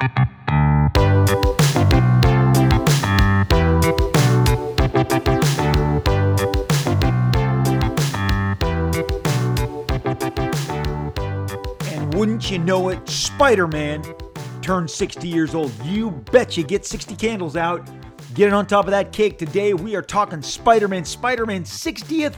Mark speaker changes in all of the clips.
Speaker 1: And wouldn't you know it, Spider Man turned 60 years old. You bet you get 60 candles out. Get it on top of that cake. Today we are talking Spider Man, Spider Man 60th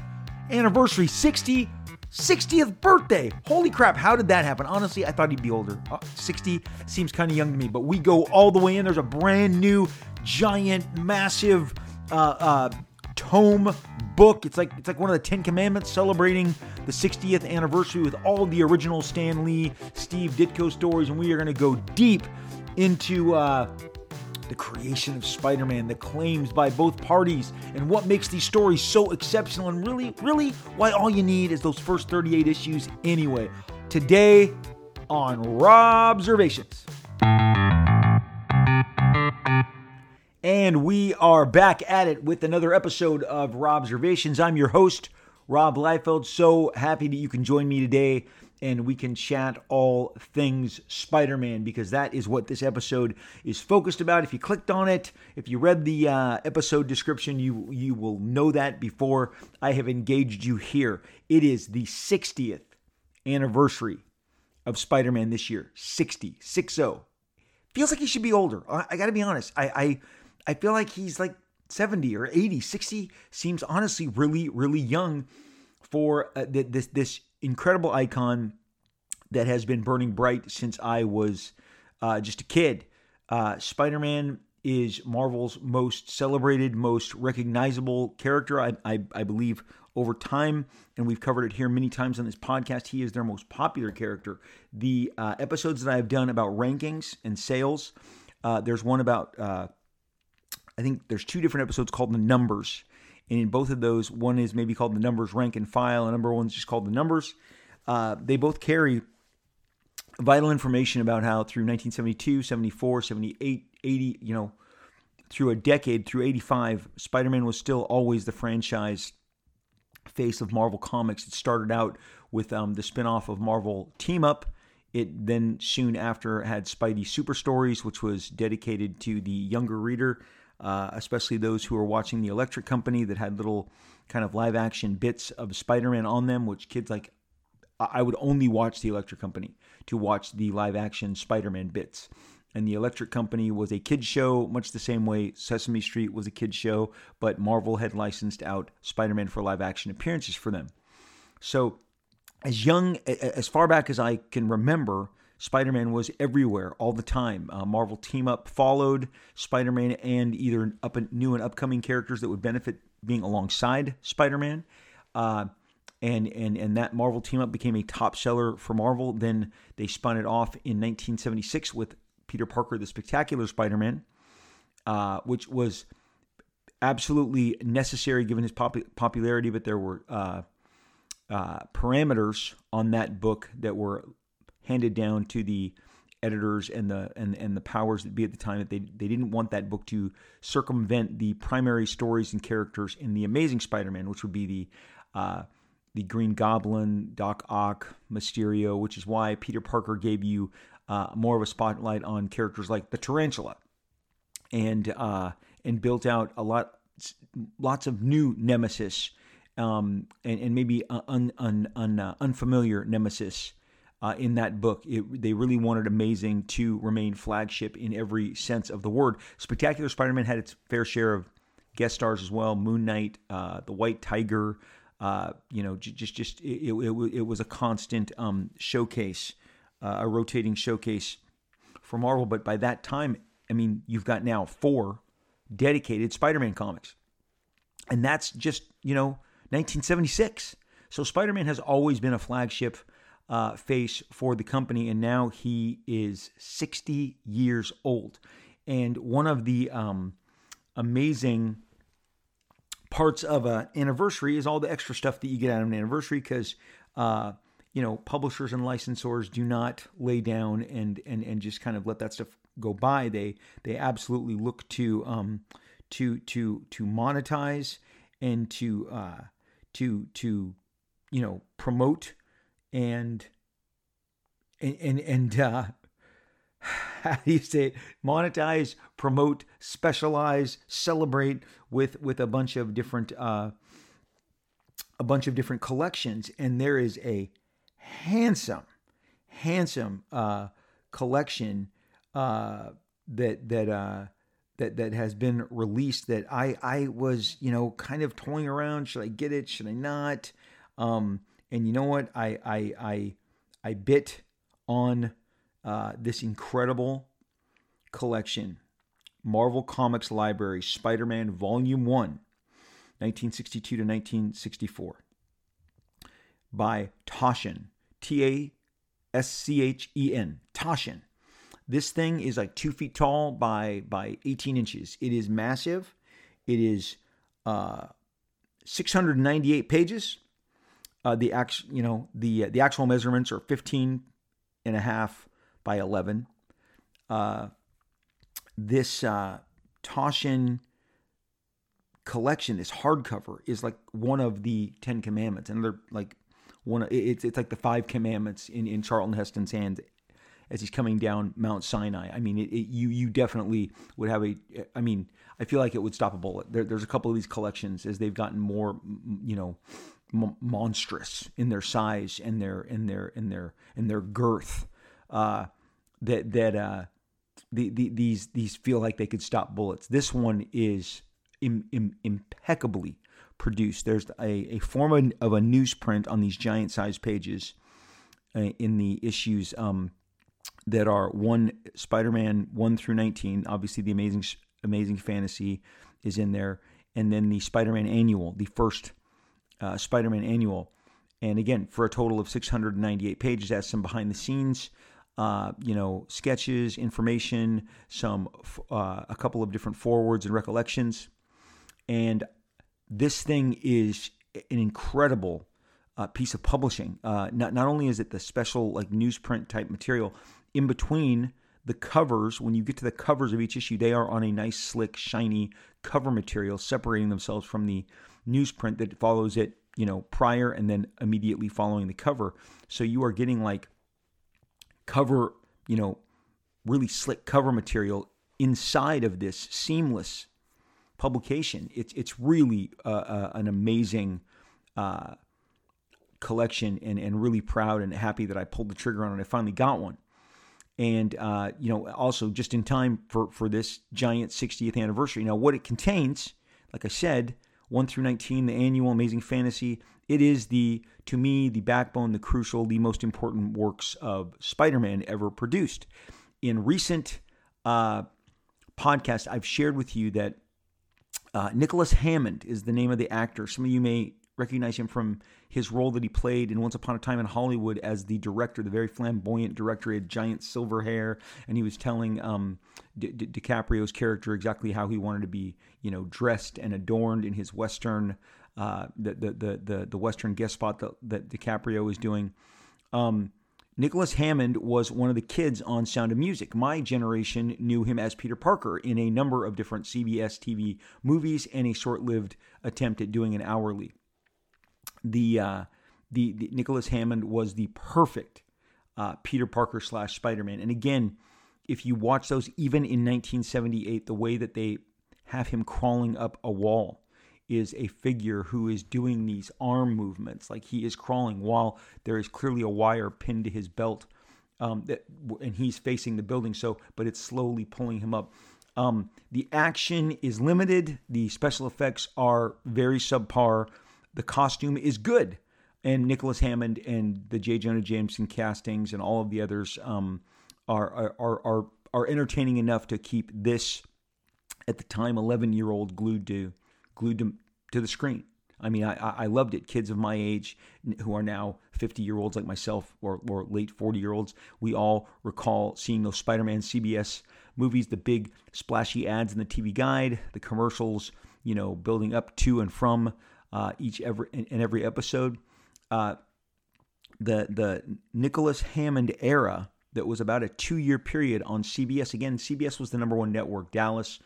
Speaker 1: anniversary, 60, 60th birthday. Holy crap, how did that happen? Honestly, I thought he'd be older. Uh, 60 seems kind of young to me, but we go all the way in. There's a brand new, giant, massive uh, uh, tome book. It's like it's like one of the Ten Commandments celebrating the 60th anniversary with all the original Stan Lee, Steve Ditko stories, and we are going to go deep into uh, the creation of Spider-Man, the claims by both parties, and what makes these stories so exceptional, and really, really, why all you need is those first 38 issues anyway. Today on Rob Observations. And we are back at it with another episode of Rob Observations. I'm your host, Rob Liefeld. So happy that you can join me today and we can chat all things Spider Man because that is what this episode is focused about. If you clicked on it, if you read the uh, episode description, you, you will know that before I have engaged you here. It is the 60th anniversary of Spider Man this year 60, 6 0. Feels like he should be older. I, I got to be honest. I, I I feel like he's like 70 or 80, 60 seems honestly really, really young for uh, this this incredible icon that has been burning bright since I was uh, just a kid. Uh, Spider Man is Marvel's most celebrated, most recognizable character, I, I, I, believe, over time. And we've covered it here many times on this podcast. He is their most popular character. The uh, episodes that I've done about rankings and sales, uh, there's one about uh, I think there's two different episodes called the numbers. And in both of those, one is maybe called the numbers rank and file, and number one's just called the numbers. Uh, they both carry vital information about how through 1972, 74, 78, 80, you know, through a decade, through 85, Spider Man was still always the franchise face of Marvel Comics. It started out with um, the spin off of Marvel Team Up. It then soon after had Spidey Super Stories, which was dedicated to the younger reader uh, especially those who are watching the Electric Company that had little kind of live action bits of Spider Man on them, which kids like. I would only watch the Electric Company to watch the live action Spider Man bits. And the Electric Company was a kids show, much the same way Sesame Street was a kids show, but Marvel had licensed out Spider Man for live action appearances for them. So, as young, as far back as I can remember, Spider Man was everywhere all the time. Uh, Marvel Team Up followed Spider Man and either up and new and upcoming characters that would benefit being alongside Spider Man. Uh, and, and, and that Marvel Team Up became a top seller for Marvel. Then they spun it off in 1976 with Peter Parker, the Spectacular Spider Man, uh, which was absolutely necessary given his pop- popularity, but there were uh, uh, parameters on that book that were handed down to the editors and the and, and the powers that be at the time that they, they didn't want that book to circumvent the primary stories and characters in the Amazing Spider-Man, which would be the uh, the Green Goblin, Doc Ock, Mysterio, which is why Peter Parker gave you uh, more of a spotlight on characters like the Tarantula, and uh, and built out a lot lots of new nemesis um, and, and maybe un, un, un, uh, unfamiliar nemesis uh, in that book. It, they really wanted Amazing to remain flagship in every sense of the word. Spectacular Spider Man had its fair share of guest stars as well Moon Knight, uh, The White Tiger. Uh, you know, just just it, it, it was a constant um, showcase, uh, a rotating showcase for Marvel. But by that time, I mean, you've got now four dedicated Spider Man comics. And that's just, you know, 1976. So Spider Man has always been a flagship uh, face for the company, and now he is 60 years old. And one of the um, amazing parts of an anniversary is all the extra stuff that you get out of an anniversary because uh, you know publishers and licensors do not lay down and and and just kind of let that stuff go by. They they absolutely look to um, to to to monetize and to uh, to to you know promote and and and, and uh, how do you say it? Monetize, promote, specialize, celebrate with with a bunch of different uh, a bunch of different collections, and there is a handsome, handsome uh, collection uh, that that uh, that that has been released that I I was you know kind of toying around. Should I get it? Should I not? Um, and you know what? I I I I bit on uh, this incredible collection, Marvel Comics Library, Spider-Man Volume One, 1962 to 1964, by Taschen, T A S C H E N, Taschen. This thing is like two feet tall by by 18 inches. It is massive. It is uh, 698 pages. Uh, the actual, you know, the the actual measurements are 15 and a half by 11. Uh, this uh, Taschen collection, this hardcover, is like one of the Ten Commandments, and they're like one. It's it's like the five commandments in in Charlton Heston's hands as he's coming down Mount Sinai. I mean, it, it, you you definitely would have a. I mean, I feel like it would stop a bullet. There, there's a couple of these collections as they've gotten more, you know, m- monstrous in their size and their in their in their in their girth. Uh, that that uh, the, the, these these feel like they could stop bullets. This one is Im, Im, impeccably produced. There's a, a form of, of a newsprint on these giant size pages uh, in the issues um, that are one Spider-Man one through nineteen. Obviously, the amazing Amazing Fantasy is in there, and then the Spider-Man Annual, the first uh, Spider-Man Annual, and again for a total of 698 pages. that's some behind the scenes. Uh, you know, sketches, information, some uh, a couple of different forwards and recollections, and this thing is an incredible uh, piece of publishing. Uh, not not only is it the special like newsprint type material, in between the covers, when you get to the covers of each issue, they are on a nice, slick, shiny cover material, separating themselves from the newsprint that follows it, you know, prior and then immediately following the cover. So you are getting like cover, you know, really slick cover material inside of this seamless publication. It's it's really uh, uh, an amazing uh, collection, and and really proud and happy that I pulled the trigger on it. I finally got one and uh, you know also just in time for for this giant 60th anniversary. Now, what it contains, like I said, one through 19, the annual Amazing Fantasy. It is the to me the backbone, the crucial, the most important works of Spider-Man ever produced. In recent uh, podcasts, I've shared with you that uh, Nicholas Hammond is the name of the actor. Some of you may recognize him from his role that he played in Once Upon a Time in Hollywood as the director, the very flamboyant director. He had giant silver hair, and he was telling um, Di- Di- DiCaprio's character exactly how he wanted to be, you know, dressed and adorned in his western, uh, the, the, the the the western guest spot that, that DiCaprio was doing. Um, Nicholas Hammond was one of the kids on Sound of Music. My generation knew him as Peter Parker in a number of different CBS TV movies and a short lived attempt at doing an hourly the uh, the, the Nicholas Hammond was the perfect uh, Peter Parker slash Spider Man. And again, if you watch those, even in 1978, the way that they have him crawling up a wall is a figure who is doing these arm movements, like he is crawling while there is clearly a wire pinned to his belt, um, that, and he's facing the building. So, but it's slowly pulling him up. Um, the action is limited. The special effects are very subpar. The costume is good, and Nicholas Hammond and the J. Jonah Jameson castings and all of the others um, are, are are are entertaining enough to keep this at the time 11 year old glued to glued to, to the screen. I mean, I, I loved it. Kids of my age who are now 50 year olds like myself or, or late 40 year olds, we all recall seeing those Spider Man CBS movies, the big splashy ads in the TV guide, the commercials, you know, building up to and from uh, each every in, in every episode. Uh, the the Nicholas Hammond era that was about a two year period on CBS. Again, CBS was the number one network. Dallas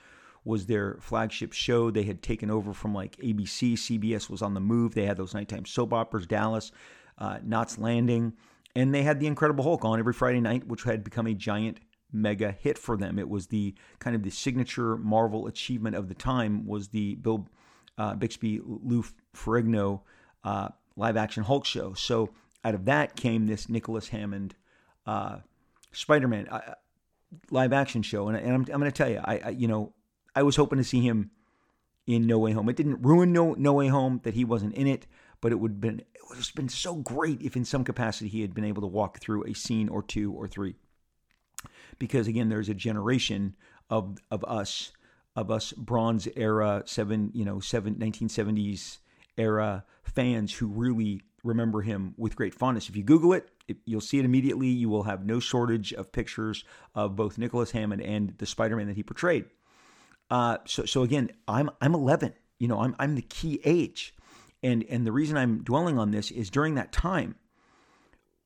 Speaker 1: was their flagship show. They had taken over from like ABC. CBS was on the move. They had those nighttime soap operas, Dallas, uh, Knots Landing, and they had the Incredible Hulk on every Friday night, which had become a giant mega hit for them. It was the kind of the signature Marvel achievement of the time was the Bill uh, Bixby Lou Ferrigno uh, live action Hulk show. So out of that came this Nicholas Hammond uh, Spider Man uh, live action show, and, and I'm, I'm going to tell you, I, I you know I was hoping to see him in No Way Home. It didn't ruin No No Way Home that he wasn't in it, but it would have been it would have been so great if in some capacity he had been able to walk through a scene or two or three. Because again, there's a generation of of us of us Bronze era seven you know seven 1970s era fans who really remember him with great fondness. If you Google it, you'll see it immediately. You will have no shortage of pictures of both Nicholas Hammond and the Spider-Man that he portrayed. Uh, so, so again, I'm I'm 11. You know, I'm I'm the key age, and and the reason I'm dwelling on this is during that time,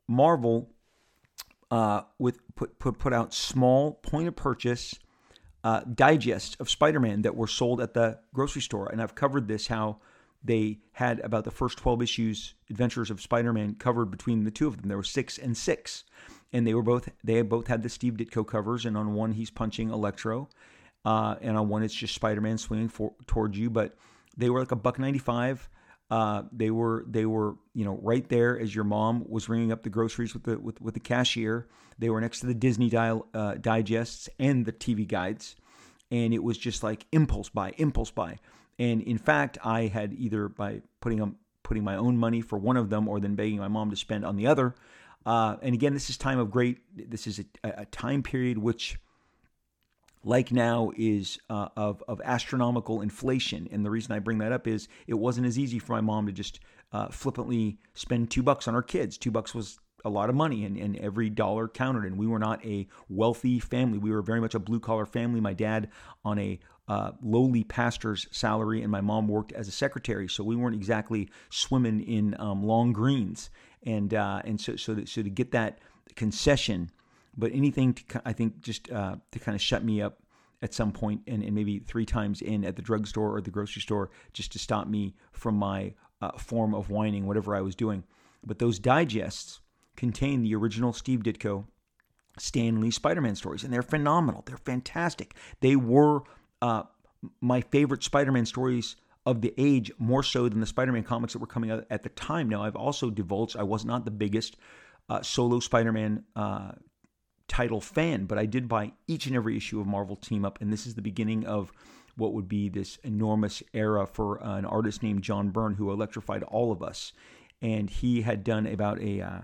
Speaker 1: Marvel, uh, with put put put out small point of purchase uh, digests of Spider-Man that were sold at the grocery store, and I've covered this how they had about the first 12 issues adventures of spider-man covered between the two of them. There were six and six. And they were both they both had the steve ditko covers and on one he's punching electro uh, and on one it's just spider-man swinging for, towards you. But they were like a buck 95 uh, they were they were you know right there as your mom was ringing up the groceries with the with, with the cashier they were next to the disney dial, uh, digests and the tv guides and it was just like impulse buy impulse buy and in fact, I had either by putting um, putting my own money for one of them or then begging my mom to spend on the other. Uh, and again, this is time of great. This is a, a time period which, like now, is uh, of of astronomical inflation. And the reason I bring that up is it wasn't as easy for my mom to just uh, flippantly spend two bucks on her kids. Two bucks was a lot of money and, and every dollar counted and we were not a wealthy family we were very much a blue collar family my dad on a uh, lowly pastor's salary, and my mom worked as a secretary, so we weren't exactly swimming in um, long greens. And uh, and so so so to get that concession, but anything to I think just uh, to kind of shut me up at some point, and, and maybe three times in at the drugstore or the grocery store, just to stop me from my uh, form of whining, whatever I was doing. But those digests contain the original Steve Ditko Stan Lee Spider Man stories, and they're phenomenal. They're fantastic. They were uh, my favorite Spider-Man stories of the age more so than the Spider-Man comics that were coming out at the time. Now, I've also divulged I was not the biggest uh, solo Spider-Man uh, title fan, but I did buy each and every issue of Marvel Team Up, and this is the beginning of what would be this enormous era for uh, an artist named John Byrne who electrified all of us. And he had done about a uh,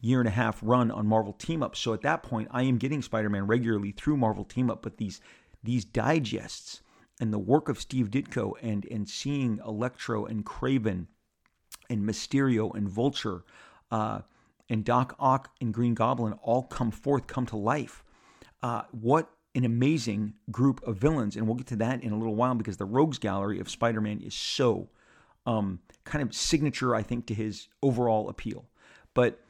Speaker 1: year and a half run on Marvel Team Up. So at that point, I am getting Spider Man regularly through Marvel Team Up, but these these digests and the work of Steve Ditko and and seeing Electro and Kraven and Mysterio and Vulture uh, and Doc Ock and Green Goblin all come forth, come to life. Uh, what an amazing group of villains, and we'll get to that in a little while because the Rogues Gallery of Spider-Man is so um, kind of signature, I think, to his overall appeal. But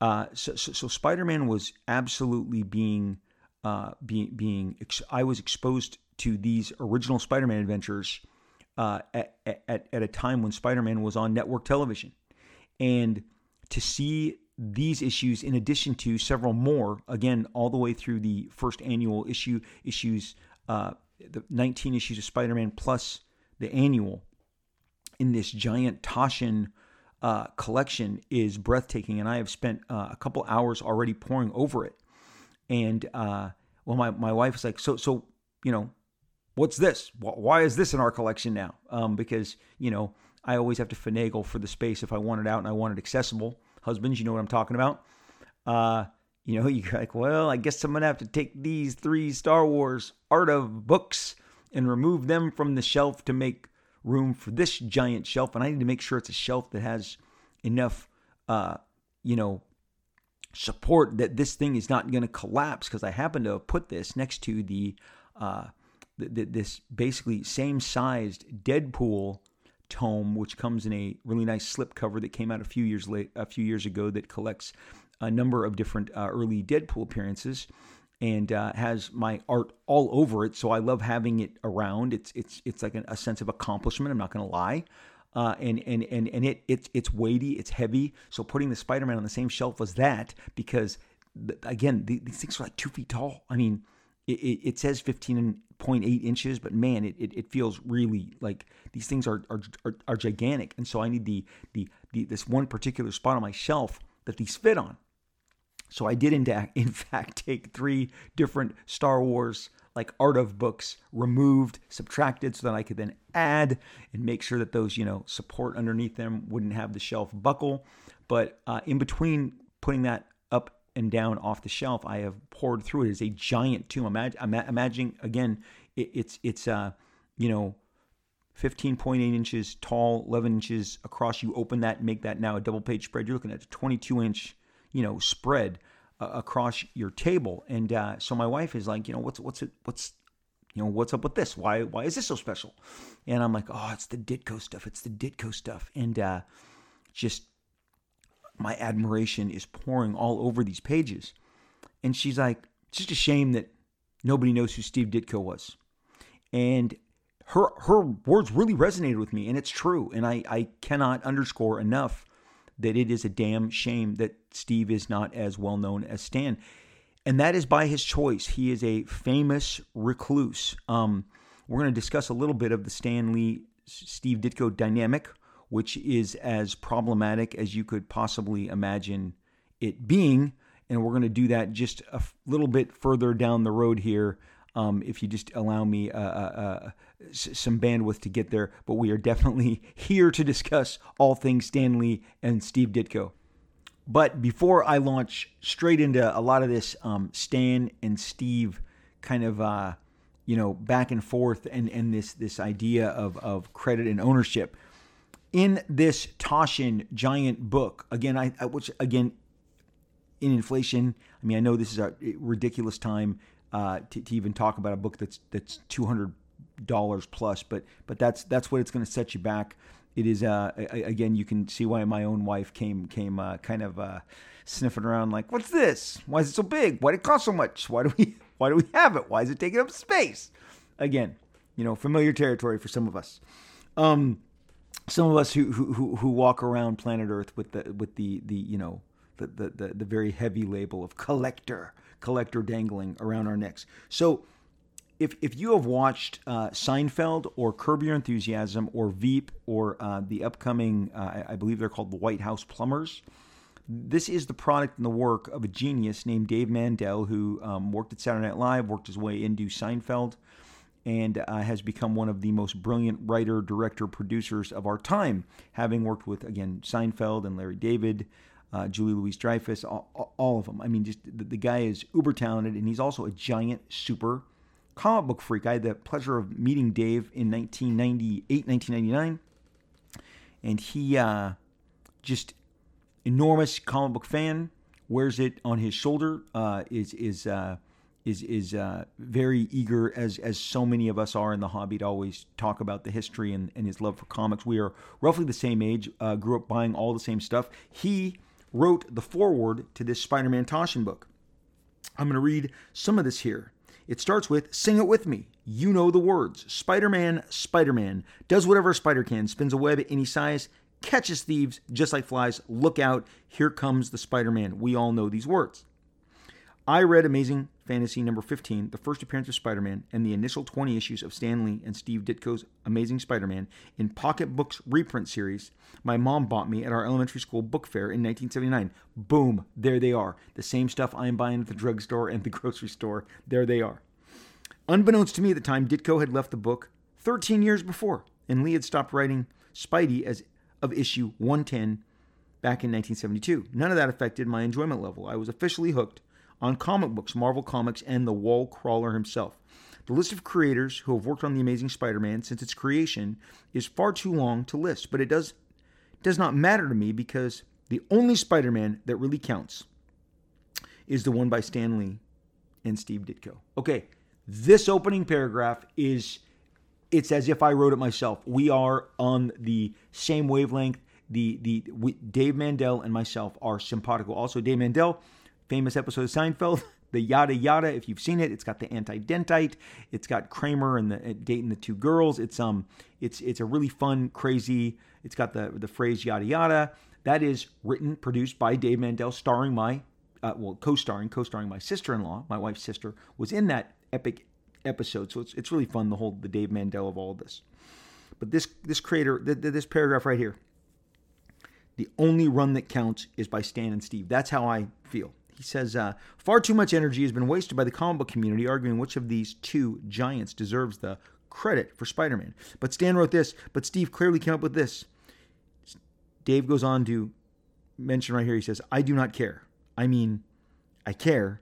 Speaker 1: uh, so, so, so Spider-Man was absolutely being uh, being being ex- I was exposed to these original Spider-Man adventures uh, at, at at a time when Spider-Man was on network television, and to see these issues in addition to several more again all the way through the first annual issue issues uh, the 19 issues of Spider-Man plus the annual in this giant Taschen uh, collection is breathtaking, and I have spent uh, a couple hours already poring over it. And uh, well, my my wife was like, so so you know, what's this? Why is this in our collection now? Um, because you know I always have to finagle for the space if I want it out and I want it accessible. Husbands, you know what I'm talking about. Uh, you know, you're like, well, I guess I'm gonna have to take these three Star Wars art of books and remove them from the shelf to make room for this giant shelf, and I need to make sure it's a shelf that has enough, uh, you know, support that this thing is not going to collapse because I happen to have put this next to the, uh, the, the this basically same sized Deadpool tome, which comes in a really nice slipcover that came out a few years late, a few years ago that collects a number of different uh, early Deadpool appearances and uh, has my art all over it. So I love having it around. It's it's it's like a sense of accomplishment. I'm not going to lie uh, and and and and it, it it's weighty, it's heavy. So putting the Spider-Man on the same shelf as that because again, these things are like two feet tall. I mean, it, it, says 15.8 inches, but man, it, it, it, feels really like these things are, are, are, are gigantic. And so I need the, the, the, this one particular spot on my shelf that these fit on. So I did in, in fact take three different Star Wars like art of books removed, subtracted so that I could then add and make sure that those, you know, support underneath them wouldn't have the shelf buckle. But uh, in between putting that up and down off the shelf, I have poured through it as a giant tomb. Imagine, imagine again, it, it's it's uh, you know, 15.8 inches tall, 11 inches across. You open that, make that now a double page spread. You're looking at a 22 inch, you know, spread uh, across your table. And uh, so my wife is like, you know, what's what's it what's you know what's up with this? Why why is this so special? And I'm like, oh, it's the Ditko stuff. It's the Ditko stuff. And uh, just my admiration is pouring all over these pages. And she's like, it's just a shame that nobody knows who Steve Ditko was. And her her words really resonated with me, and it's true. And I, I cannot underscore enough that it is a damn shame that Steve is not as well known as Stan. And that is by his choice. He is a famous recluse. Um, we're going to discuss a little bit of the Stan Lee Steve Ditko dynamic which is as problematic as you could possibly imagine it being. And we're going to do that just a little bit further down the road here. Um, if you just allow me uh, uh, uh, some bandwidth to get there. But we are definitely here to discuss all things Stan Lee and Steve Ditko. But before I launch straight into a lot of this um, Stan and Steve kind of uh, you know back and forth and and this this idea of of credit and ownership, in this Taschen giant book, again, I, I which again in inflation. I mean, I know this is a ridiculous time uh, to, to, even talk about a book that's that's two hundred dollars plus, but but that's that's what it's going to set you back. It is uh, again, you can see why my own wife came came uh, kind of uh, sniffing around like, "What's this? Why is it so big? Why did it cost so much? Why do we why do we have it? Why is it taking up space?" Again, you know, familiar territory for some of us. Um, some of us who, who who walk around planet Earth with the with the the you know the the the, the very heavy label of collector collector dangling around our necks. So if if you have watched uh, Seinfeld or Curb Your Enthusiasm or Veep or uh, the upcoming uh, I believe they're called the White House Plumbers. This is the product and the work of a genius named Dave Mandel, who um, worked at Saturday Night Live, worked his way into Seinfeld, and uh, has become one of the most brilliant writer, director, producers of our time, having worked with, again, Seinfeld and Larry David, uh, Julie Louise Dreyfus, all, all, of them. I mean, just the, the, guy is uber talented, and he's also a giant, super comic book freak. I had the pleasure of meeting Dave in 1998, 1999, and he uh, just enormous comic book fan, wears it on his shoulder, uh, is is uh, is is uh, very eager, as as so many of us are in the hobby, to always talk about the history and, and his love for comics. We are roughly the same age, uh, grew up buying all the same stuff. He wrote the foreword to this Spider-Man Taschen book. I'm going to read some of this here. It starts with "Sing it with me." You know the words. Spider-Man, Spider-Man does whatever a spider can, spins a web any size, catches thieves just like flies. Look out! Here comes the Spider-Man. We all know these words. I read Amazing Fantasy number 15, the first appearance of Spider Man, and the initial 20 issues of Stan Lee and Steve Ditko's Amazing Spider Man in Pocket Books reprint series my mom bought me at our elementary school book fair in 1979. Boom, there they are. The same stuff I'm buying at the drugstore and the grocery store. There they are. Unbeknownst to me at the time, Ditko had left the book 13 years before, and Lee had stopped writing Spidey as of issue 110 back in 1972. None of that affected my enjoyment level. I was officially hooked on comic books, Marvel Comics, and the wall crawler himself. The list of creators who have worked on The Amazing Spider Man since its creation is far too long to list, but it does, does not matter to me because the only Spider Man that really counts is the one by Stan Lee and Steve Ditko. Okay, this opening paragraph is it's as if I wrote it myself. We are on the same wavelength. The the we, Dave Mandel and myself are simpatico. Also, Dave Mandel famous episode of Seinfeld, the yada yada. If you've seen it, it's got the anti-dentite. It's got Kramer and the dating the two girls. It's um, it's it's a really fun, crazy. It's got the the phrase yada yada. That is written, produced by Dave Mandel, starring my uh, well, co-starring, co-starring my sister-in-law, my wife's sister, was in that epic episode. So it's it's really fun the whole the Dave Mandel of all of this. But this this creator, this paragraph right here, the only run that counts is by Stan and Steve. That's how I feel. He says, uh, far too much energy has been wasted by the comic book community arguing which of these two giants deserves the credit for Spider Man. But Stan wrote this, but Steve clearly came up with this. Dave goes on to mention right here, he says, I do not care. I mean, I care,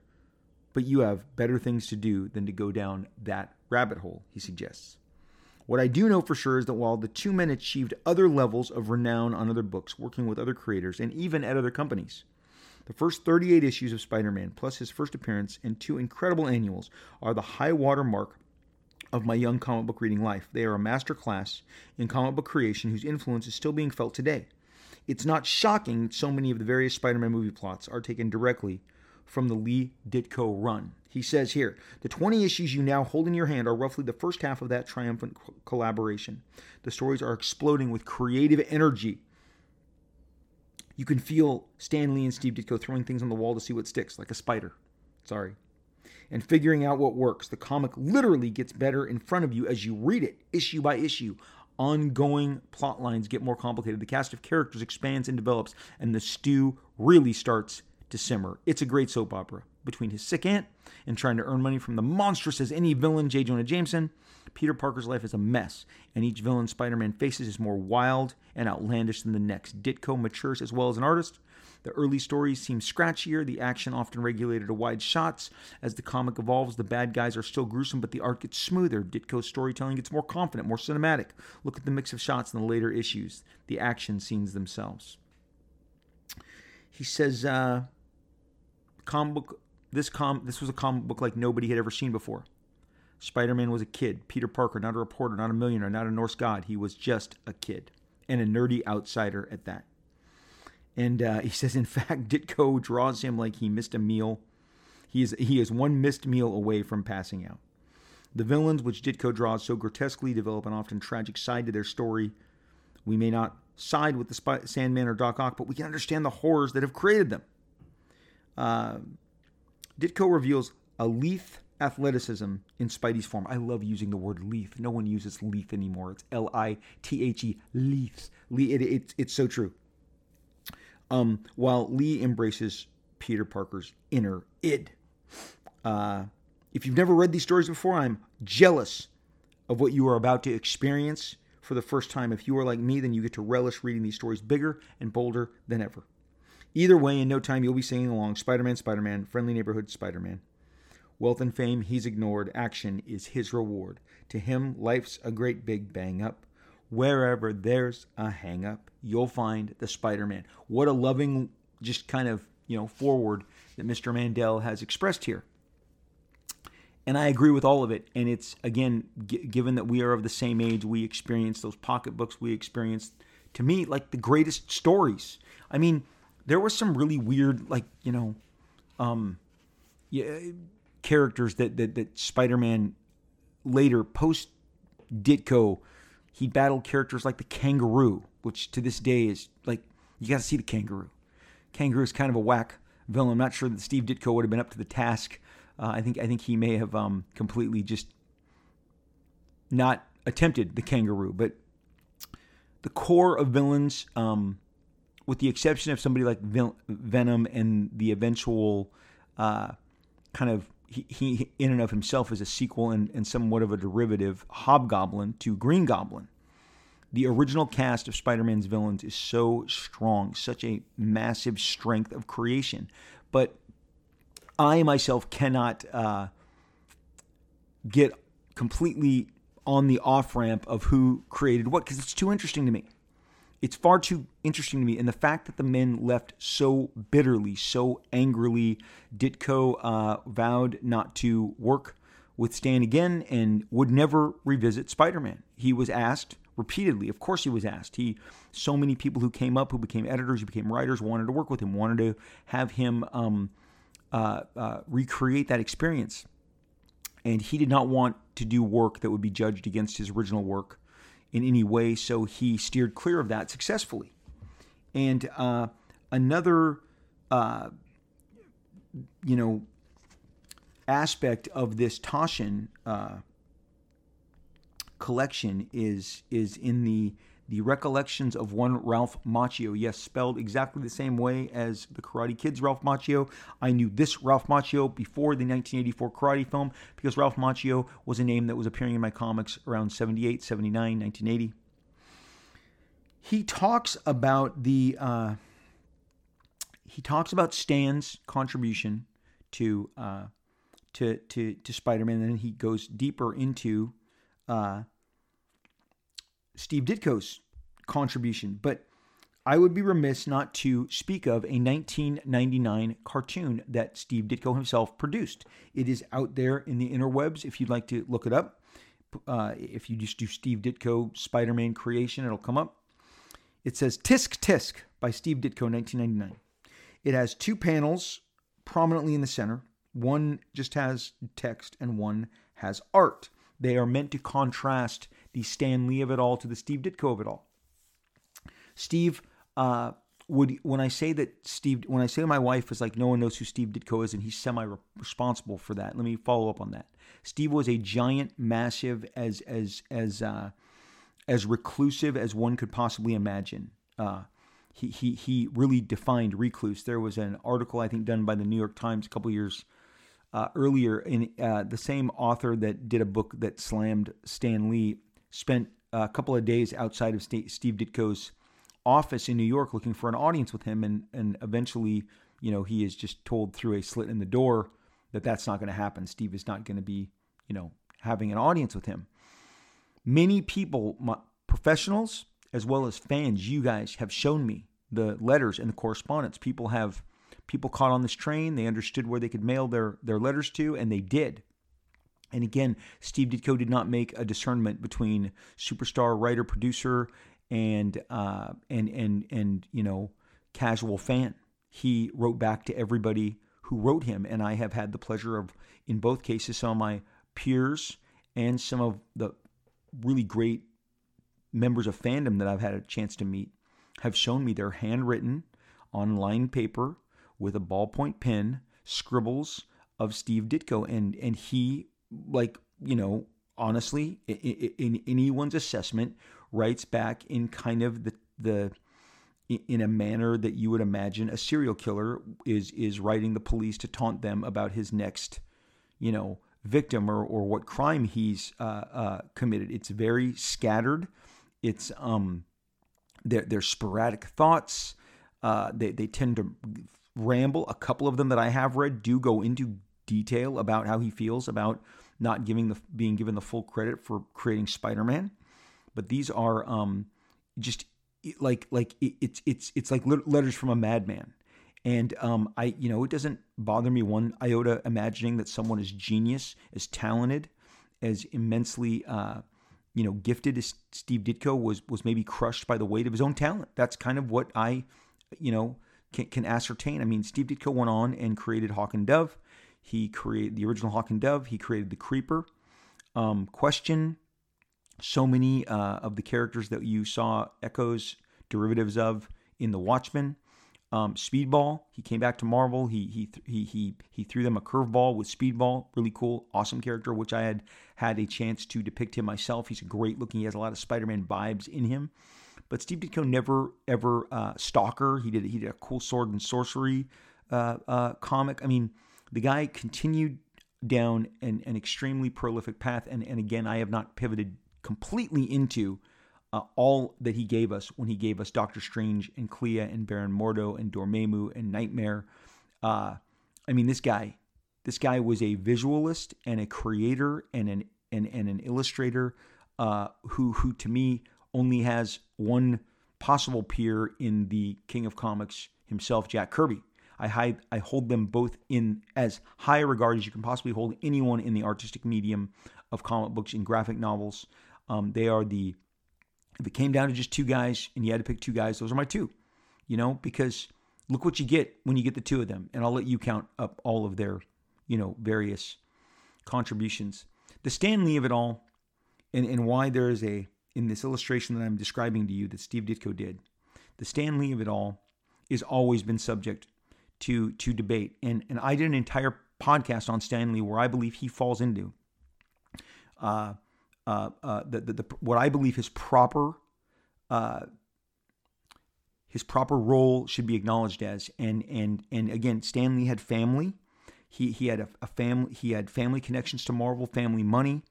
Speaker 1: but you have better things to do than to go down that rabbit hole, he suggests. What I do know for sure is that while the two men achieved other levels of renown on other books, working with other creators, and even at other companies, the first 38 issues of Spider Man, plus his first appearance and two incredible annuals, are the high water mark of my young comic book reading life. They are a master class in comic book creation whose influence is still being felt today. It's not shocking that so many of the various Spider Man movie plots are taken directly from the Lee Ditko run. He says here the 20 issues you now hold in your hand are roughly the first half of that triumphant collaboration. The stories are exploding with creative energy. You can feel Stan Lee and Steve Ditko throwing things on the wall to see what sticks, like a spider. Sorry. And figuring out what works. The comic literally gets better in front of you as you read it, issue by issue. Ongoing plot lines get more complicated. The cast of characters expands and develops, and the stew really starts to simmer. It's a great soap opera. Between his sick aunt and trying to earn money from the monstrous as any villain J. Jonah Jameson, Peter Parker's life is a mess, and each villain Spider Man faces is more wild and outlandish than the next. Ditko matures as well as an artist. The early stories seem scratchier, the action often regulated to wide shots. As the comic evolves, the bad guys are still gruesome, but the art gets smoother. Ditko's storytelling gets more confident, more cinematic. Look at the mix of shots in the later issues, the action scenes themselves. He says, uh, comic book, this, com- this was a comic book like nobody had ever seen before. Spider Man was a kid. Peter Parker, not a reporter, not a millionaire, not a Norse god. He was just a kid and a nerdy outsider at that. And uh, he says, in fact, Ditko draws him like he missed a meal. He is, he is one missed meal away from passing out. The villains, which Ditko draws so grotesquely, develop an often tragic side to their story. We may not side with the Sandman or Doc Ock, but we can understand the horrors that have created them. Uh, Ditko reveals a Leith athleticism in Spidey's form. I love using the word Leith. No one uses Leith anymore. It's L I T H E, Leith. It, it, it's so true. Um, while Lee embraces Peter Parker's inner id. Uh, if you've never read these stories before, I'm jealous of what you are about to experience for the first time. If you are like me, then you get to relish reading these stories bigger and bolder than ever. Either way, in no time, you'll be singing along Spider Man, Spider Man, Friendly Neighborhood Spider Man. Wealth and fame he's ignored, action is his reward. To him, life's a great big bang up. Wherever there's a hang up, you'll find the Spider Man. What a loving, just kind of, you know, forward that Mr. Mandel has expressed here. And I agree with all of it. And it's, again, g- given that we are of the same age, we experience those pocketbooks, we experienced, to me, like the greatest stories. I mean, there was some really weird, like you know, um, yeah, characters that that, that Spider-Man later post Ditko, he battled characters like the Kangaroo, which to this day is like you got to see the Kangaroo. Kangaroo is kind of a whack villain. I'm not sure that Steve Ditko would have been up to the task. Uh, I think I think he may have um, completely just not attempted the Kangaroo, but the core of villains. Um, with the exception of somebody like Venom and the eventual uh, kind of he, he, in and of himself is a sequel and, and somewhat of a derivative Hobgoblin to Green Goblin. The original cast of Spider Man's villains is so strong, such a massive strength of creation. But I myself cannot uh, get completely on the off ramp of who created what because it's too interesting to me. It's far too interesting to me. And the fact that the men left so bitterly, so angrily, Ditko uh, vowed not to work with Stan again and would never revisit Spider Man. He was asked repeatedly. Of course, he was asked. He, so many people who came up, who became editors, who became writers, wanted to work with him, wanted to have him um, uh, uh, recreate that experience. And he did not want to do work that would be judged against his original work in any way, so he steered clear of that successfully. And uh, another uh, you know, aspect of this Taschen uh, collection is is in the the recollections of one Ralph Macchio. Yes, spelled exactly the same way as the Karate Kid's Ralph Macchio. I knew this Ralph Macchio before the 1984 karate film because Ralph Macchio was a name that was appearing in my comics around 78, 79, 1980. He talks about the uh, he talks about Stan's contribution to uh, to to to Spider-Man, and then he goes deeper into uh, Steve Ditko's contribution. But I would be remiss not to speak of a 1999 cartoon that Steve Ditko himself produced. It is out there in the interwebs if you'd like to look it up. Uh, if you just do Steve Ditko Spider Man creation, it'll come up. It says Tisk Tisk by Steve Ditko, 1999. It has two panels prominently in the center. One just has text and one has art. They are meant to contrast the Stan Lee of it all to the Steve Ditko of it all. Steve uh, would when I say that Steve when I say my wife is like no one knows who Steve Ditko is and he's semi responsible for that. Let me follow up on that. Steve was a giant, massive, as as as uh, as reclusive as one could possibly imagine. Uh, he he he really defined recluse. There was an article I think done by the New York Times a couple years uh, earlier in uh, the same author that did a book that slammed Stan Lee spent a couple of days outside of Steve Ditko's office in New York looking for an audience with him, and and eventually, you know, he is just told through a slit in the door that that's not going to happen. Steve is not going to be, you know, having an audience with him. Many people, professionals as well as fans, you guys have shown me the letters and the correspondence. People have people caught on this train. They understood where they could mail their their letters to, and they did. And again, Steve Ditko did not make a discernment between superstar writer producer and uh, and and and you know casual fan. He wrote back to everybody who wrote him, and I have had the pleasure of, in both cases, some of my peers and some of the really great members of fandom that I've had a chance to meet have shown me their handwritten on lined paper with a ballpoint pen scribbles of Steve Ditko, and and he like you know honestly in, in anyone's assessment writes back in kind of the the in a manner that you would imagine a serial killer is is writing the police to taunt them about his next you know victim or, or what crime he's uh, uh, committed. It's very scattered. It's um they're, they're sporadic thoughts. Uh, they, they tend to ramble. A couple of them that i have read do go into detail about how he feels about not giving the being given the full credit for creating Spider-Man, but these are um, just like like it's it's it's like letters from a madman. And um, I, you know, it doesn't bother me one iota imagining that someone as genius, as talented, as immensely, uh, you know, gifted as Steve Ditko was was maybe crushed by the weight of his own talent. That's kind of what I, you know, can, can ascertain. I mean, Steve Ditko went on and created Hawk and Dove. He created the original Hawk and Dove. He created the Creeper. Um, question so many uh, of the characters that you saw echoes, derivatives of in The Watchmen. Um, Speedball, he came back to Marvel. He he he he he threw them a curveball with Speedball, really cool, awesome character, which I had had a chance to depict him myself. He's a great looking. He has a lot of Spider-Man vibes in him. But Steve Ditko never ever uh, stalker. He did he did a cool sword and sorcery uh, uh, comic. I mean, the guy continued down an, an extremely prolific path. And, and again, I have not pivoted completely into uh, all that he gave us when he gave us Doctor Strange and Clea and Baron Mordo and Dormammu and Nightmare. Uh, I mean, this guy, this guy was a visualist and a creator and an and, and an illustrator uh, who who to me only has one possible peer in the King of Comics himself, Jack Kirby. I, hide, I hold them both in as high regard as you can possibly hold anyone in the artistic medium of comic books and graphic novels. Um, they are the, if it came down to just two guys and you had to pick two guys, those are my two, you know, because look what you get when you get the two of them. And I'll let you count up all of their, you know, various contributions. The Stan Lee of it all, and, and why there is a, in this illustration that I'm describing to you that Steve Ditko did, the Stan Lee of it all is always been subject to to debate. And and I did an entire podcast on Stan Lee where I believe he falls into uh, uh, uh, the, the, the what I believe his proper uh, his proper role should be acknowledged as. And and and again, Stan Lee had family. He he had a, a family. He had family connections to Marvel, family money.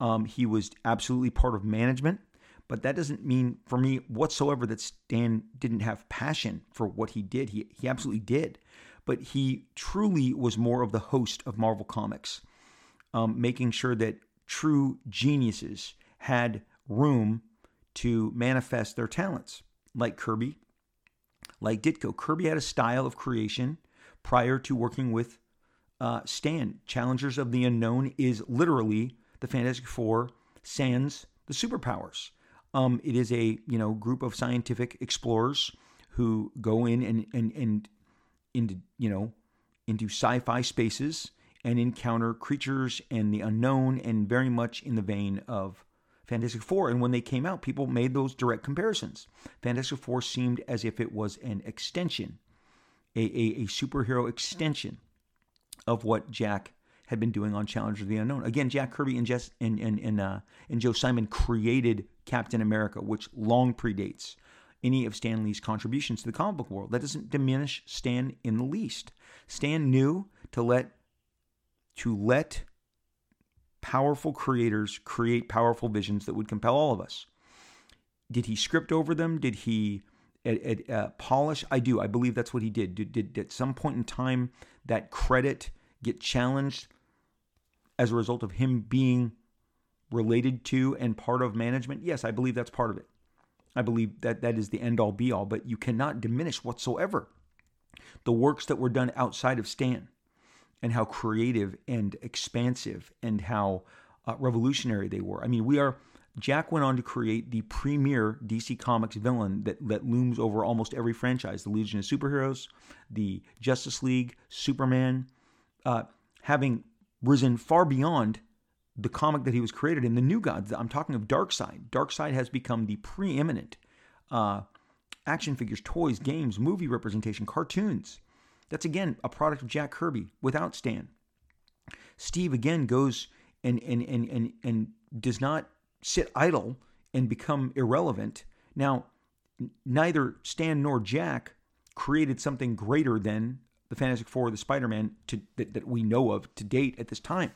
Speaker 1: Um, he was absolutely part of management. But that doesn't mean for me whatsoever that Stan didn't have passion for what he did. He, he absolutely did. But he truly was more of the host of Marvel Comics, um, making sure that true geniuses had room to manifest their talents, like Kirby, like Ditko. Kirby had a style of creation prior to working with uh, Stan. Challengers of the Unknown is literally the Fantastic Four sans the superpowers. Um, it is a you know group of scientific explorers who go in and and and into you know into sci-fi spaces and encounter creatures and the unknown and very much in the vein of Fantastic Four. And when they came out, people made those direct comparisons. Fantastic Four seemed as if it was an extension, a, a, a superhero extension of what Jack had been doing on Challenger of the Unknown. Again, Jack Kirby and Jess and and and, uh, and Joe Simon created Captain America, which long predates any of Stan Lee's contributions to the comic book world. That doesn't diminish Stan in the least. Stan knew to let to let powerful creators create powerful visions that would compel all of us. Did he script over them? Did he uh, polish? I do. I believe that's what he did. Did, did. At some point in time, that credit get challenged as a result of him being related to and part of management? Yes, I believe that's part of it. I believe that that is the end all be all, but you cannot diminish whatsoever the works that were done outside of Stan and how creative and expansive and how uh, revolutionary they were. I mean, we are. Jack went on to create the premier DC Comics villain that, that looms over almost every franchise the Legion of Superheroes, the Justice League, Superman, uh, having risen far beyond the comic that he was created in, the New Gods. I'm talking of Darkseid. Darkseid has become the preeminent uh, action figures, toys, games, movie representation, cartoons. That's again a product of Jack Kirby without Stan. Steve again goes and and and and, and does not sit idle and become irrelevant. Now, neither Stan nor Jack created something greater than the Fantastic Four, the Spider-Man to, that, that we know of to date at this time.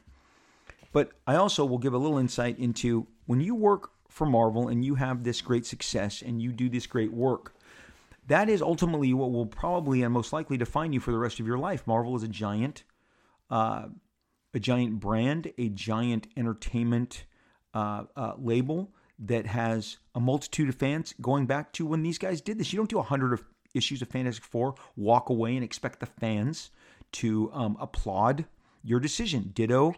Speaker 1: But I also will give a little insight into when you work for Marvel and you have this great success and you do this great work, that is ultimately what will probably and most likely define you for the rest of your life. Marvel is a giant, uh, a giant brand, a giant entertainment uh, uh, label that has a multitude of fans going back to when these guys did this. You don't do a hundred of issues of Fantastic Four, walk away and expect the fans to um, applaud your decision. Ditto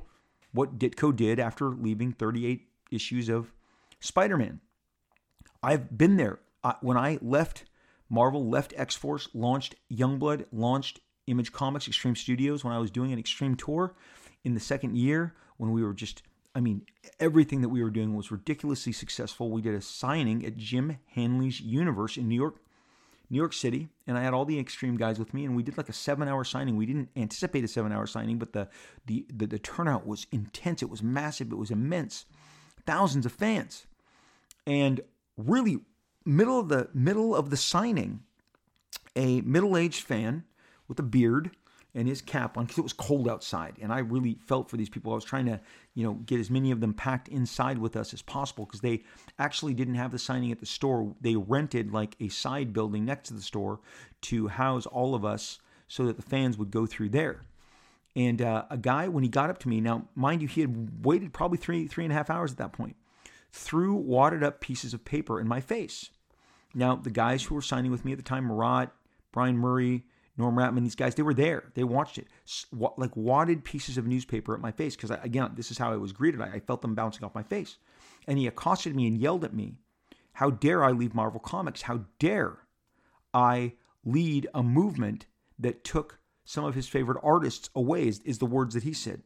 Speaker 1: what Ditko did after leaving 38 issues of Spider Man. I've been there. when I left Marvel, left X Force, launched Youngblood, launched Image Comics Extreme Studios when I was doing an Extreme tour in the second year when we were just, I mean, everything that we were doing was ridiculously successful. We did a signing at Jim Hanley's Universe in New York New York City, and I had all the extreme guys with me, and we did like a seven-hour signing. We didn't anticipate a seven-hour signing, but the, the the the turnout was intense. It was massive. It was immense. Thousands of fans, and really middle of the middle of the signing, a middle-aged fan with a beard and his cap on because it was cold outside and i really felt for these people. I was trying to you know get as many of them packed inside with us as possible because they actually didn't have the signing at the store. They rented like a side building next to the store to house all of us so that the fans would go through there. And uh, a guy when he got up to me now mind you he had waited probably three three and a half hours at that point threw wadded up pieces of paper in my face. Now the guys who were signing with me at the time Marat, brian murray Norm Rapmund, these guys, they were there. They watched it. Like wadded pieces of newspaper at my face. Because, again, this is how I was greeted. I felt them bouncing off my face. And he accosted me and yelled at me, How dare I leave Marvel Comics? How dare I lead a movement that took some of his favorite artists away, is, is the words that he said.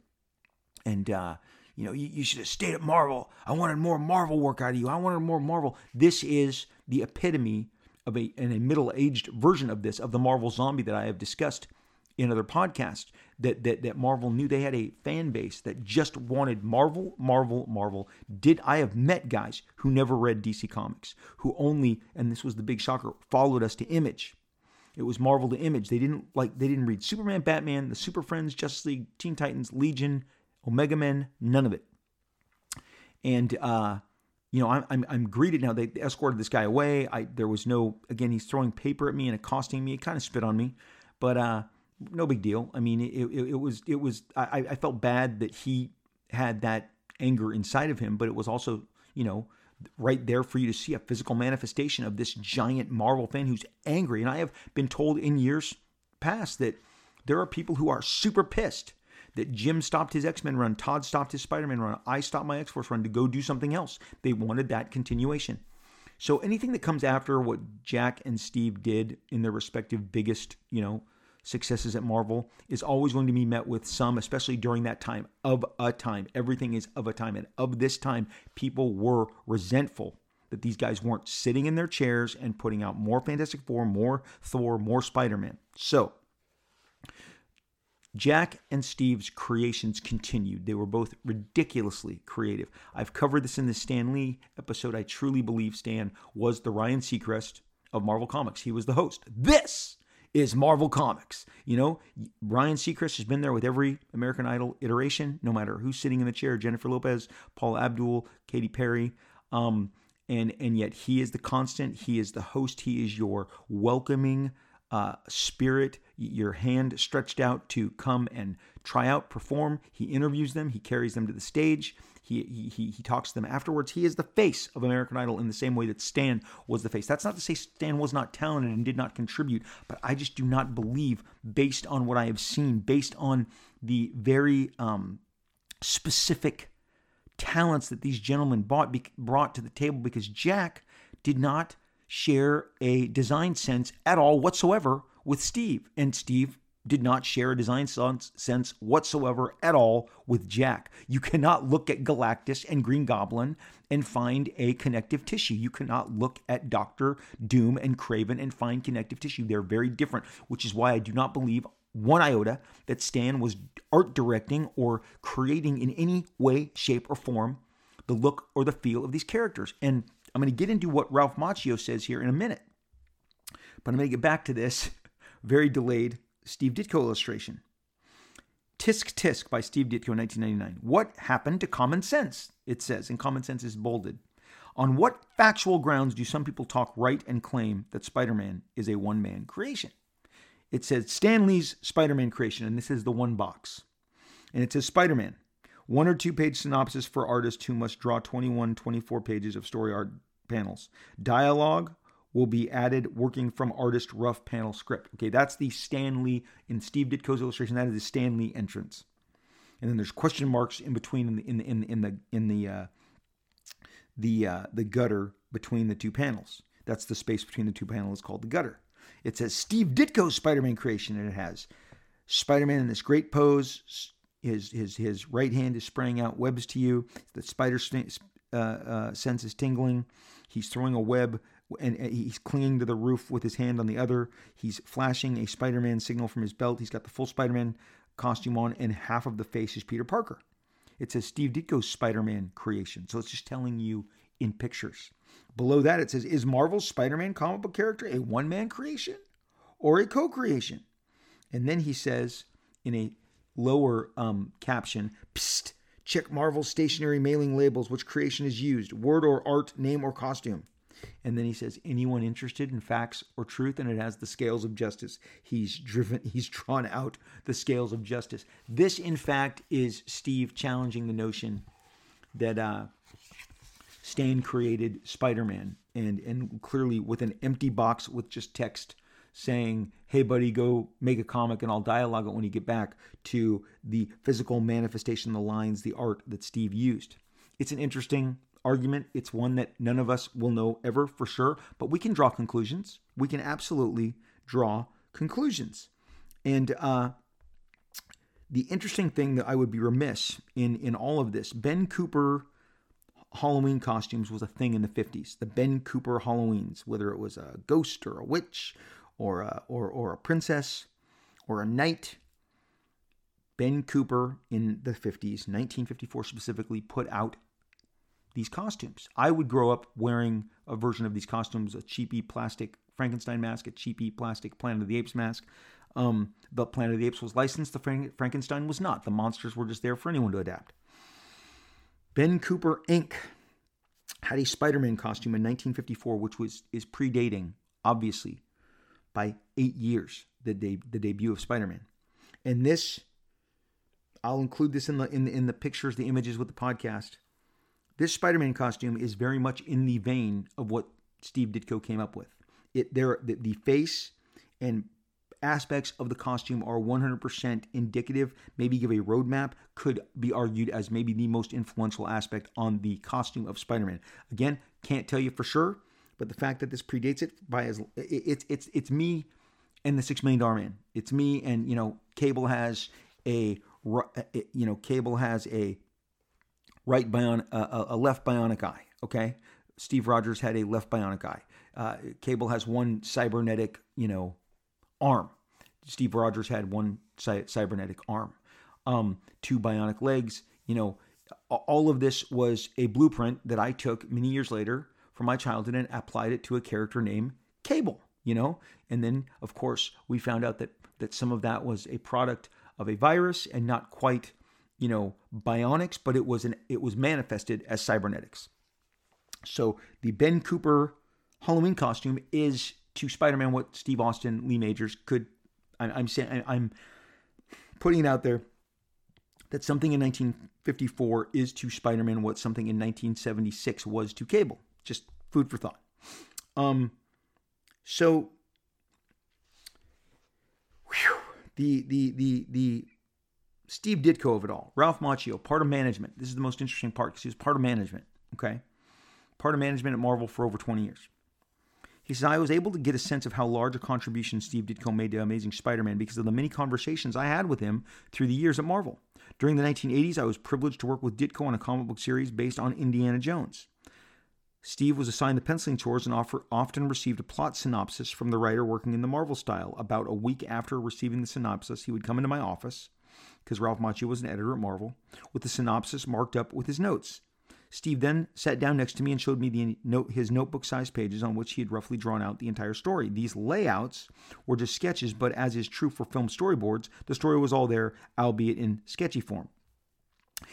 Speaker 1: And, uh, you know, you, you should have stayed at Marvel. I wanted more Marvel work out of you. I wanted more Marvel. This is the epitome of a and a middle-aged version of this of the Marvel zombie that I have discussed in other podcasts that that that Marvel knew they had a fan base that just wanted Marvel, Marvel, Marvel. Did I have met guys who never read DC Comics, who only and this was the big shocker, followed us to Image. It was Marvel to Image. They didn't like they didn't read Superman, Batman, the Super Friends, Justice League, Teen Titans, Legion, Omega Men, none of it. And uh you know, I'm, I'm, I'm greeted now. They escorted this guy away. I there was no again. He's throwing paper at me and accosting me. He kind of spit on me, but uh, no big deal. I mean, it, it, it was it was I, I felt bad that he had that anger inside of him, but it was also you know right there for you to see a physical manifestation of this giant Marvel fan who's angry. And I have been told in years past that there are people who are super pissed that Jim stopped his X Men run, Todd stopped his Spider Man run, I stopped my X Force run to go do something else. They wanted that continuation. So anything that comes after what Jack and Steve did in their respective biggest, you know, successes at Marvel is always going to be met with some, especially during that time, of a time. Everything is of a time. And of this time, people were resentful that these guys weren't sitting in their chairs and putting out more Fantastic Four, more Thor, more Spider Man. So, Jack and Steve's creations continued. They were both ridiculously creative. I've covered this in the Stan Lee episode. I truly believe Stan was the Ryan Seacrest of Marvel Comics. He was the host. This is Marvel Comics. You know, Ryan Seacrest has been there with every American Idol iteration, no matter who's sitting in the chair Jennifer Lopez, Paula Abdul, Katy Perry. Um, and, and yet he is the constant, he is the host, he is your welcoming uh, spirit, your hand stretched out to come and try out, perform. He interviews them, he carries them to the stage. He, he, he talks to them afterwards. He is the face of American Idol in the same way that Stan was the face. That's not to say Stan was not talented and did not contribute, but I just do not believe, based on what I have seen, based on the very um, specific talents that these gentlemen bought, be, brought to the table, because Jack did not share a design sense at all whatsoever with Steve. And Steve did not share a design sense whatsoever at all with Jack. You cannot look at Galactus and Green Goblin and find a connective tissue. You cannot look at Doctor Doom and Kraven and find connective tissue. They're very different, which is why I do not believe one iota that Stan was art directing or creating in any way, shape, or form the look or the feel of these characters. And I'm going to get into what Ralph Macchio says here in a minute. But I'm going to get back to this very delayed Steve Ditko illustration. Tisk Tisk by Steve Ditko, 1999. What happened to common sense? It says, and common sense is bolded. On what factual grounds do some people talk right and claim that Spider Man is a one man creation? It says Stan Lee's Spider Man creation, and this is the one box. And it says Spider Man, one or two page synopsis for artists who must draw 21, 24 pages of story art panels. Dialogue will be added working from artist rough panel script. Okay, that's the Stan Lee in Steve Ditko's illustration. That is the Stan Lee entrance, and then there's question marks in between in the in the in, in the in the uh, the uh, the gutter between the two panels. That's the space between the two panels called the gutter. It says Steve Ditko's Spider-Man creation, and it has Spider-Man in this great pose. His his his right hand is spraying out webs to you. The spider sense is tingling. He's throwing a web and he's clinging to the roof with his hand on the other. He's flashing a Spider Man signal from his belt. He's got the full Spider Man costume on, and half of the face is Peter Parker. It says Steve Ditko's Spider Man creation. So it's just telling you in pictures. Below that, it says Is Marvel's Spider Man comic book character a one man creation or a co creation? And then he says in a lower um, caption, Psst, check Marvel's stationery mailing labels, which creation is used, word or art, name or costume. And then he says, anyone interested in facts or truth, and it has the scales of justice. He's driven, he's drawn out the scales of justice. This, in fact, is Steve challenging the notion that uh, Stan created Spider-Man, and and clearly with an empty box with just text saying, "Hey, buddy, go make a comic, and I'll dialogue it when you get back." To the physical manifestation, the lines, the art that Steve used. It's an interesting argument. It's one that none of us will know ever for sure, but we can draw conclusions. We can absolutely draw conclusions. And uh, the interesting thing that I would be remiss in in all of this, Ben Cooper Halloween costumes was a thing in the 50s. The Ben Cooper Halloweens, whether it was a ghost or a witch or a, or, or a princess or a knight. Ben Cooper in the 50s, 1954 specifically, put out these costumes. I would grow up wearing a version of these costumes, a cheapy plastic Frankenstein mask, a cheapy plastic Planet of the Apes mask. Um, the Planet of the Apes was licensed, the Frank- Frankenstein was not. The monsters were just there for anyone to adapt. Ben Cooper Inc. had a Spider-Man costume in 1954, which was is predating, obviously, by eight years the de- the debut of Spider-Man. And this, I'll include this in the in the, in the pictures, the images with the podcast. This Spider-Man costume is very much in the vein of what Steve Ditko came up with. It there the, the face and aspects of the costume are 100% indicative, maybe give a roadmap, could be argued as maybe the most influential aspect on the costume of Spider-Man. Again, can't tell you for sure, but the fact that this predates it by as it's it's it's me and the Six Million Dollar Man. It's me and you know Cable has a you know Cable has a right bion a, a left bionic eye. Okay, Steve Rogers had a left bionic eye. Uh, Cable has one cybernetic you know arm. Steve Rogers had one cy- cybernetic arm, um, two bionic legs. You know, all of this was a blueprint that I took many years later from my childhood and applied it to a character named Cable. You know, and then of course we found out that that some of that was a product of a virus and not quite, you know, bionics, but it was an it was manifested as cybernetics. So the Ben Cooper Halloween costume is to Spider-Man what Steve Austin, Lee Majors could. I, I'm saying I'm putting it out there that something in 1954 is to Spider-Man what something in 1976 was to Cable. Just food for thought. Um, so whew, the the the the Steve Ditko of it all, Ralph Macchio, part of management. This is the most interesting part because he was part of management. Okay, part of management at Marvel for over 20 years. He says, I was able to get a sense of how large a contribution Steve Ditko made to Amazing Spider Man because of the many conversations I had with him through the years at Marvel. During the 1980s, I was privileged to work with Ditko on a comic book series based on Indiana Jones. Steve was assigned the penciling chores and often received a plot synopsis from the writer working in the Marvel style. About a week after receiving the synopsis, he would come into my office, because Ralph Macchio was an editor at Marvel, with the synopsis marked up with his notes. Steve then sat down next to me and showed me the note, his notebook sized pages on which he had roughly drawn out the entire story. These layouts were just sketches, but as is true for film storyboards, the story was all there, albeit in sketchy form.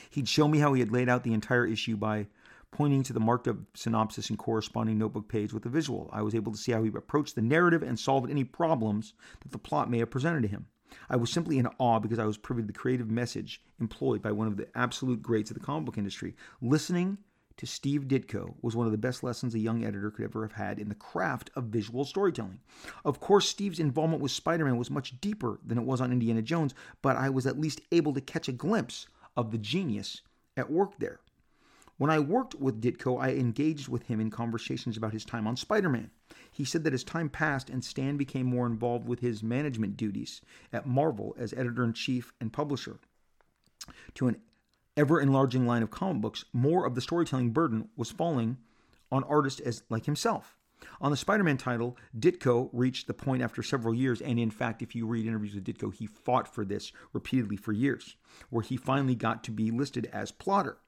Speaker 1: He'd show me how he had laid out the entire issue by pointing to the marked up synopsis and corresponding notebook page with a visual. I was able to see how he approached the narrative and solved any problems that the plot may have presented to him. I was simply in awe because I was privy to the creative message employed by one of the absolute greats of the comic book industry. Listening to Steve Ditko was one of the best lessons a young editor could ever have had in the craft of visual storytelling. Of course, Steve's involvement with Spider Man was much deeper than it was on Indiana Jones, but I was at least able to catch a glimpse of the genius at work there. When I worked with Ditko, I engaged with him in conversations about his time on Spider Man. He said that as time passed and Stan became more involved with his management duties at Marvel as editor in chief and publisher to an ever enlarging line of comic books, more of the storytelling burden was falling on artists as like himself. On the Spider Man title, Ditko reached the point after several years, and in fact, if you read interviews with Ditko, he fought for this repeatedly for years, where he finally got to be listed as plotter.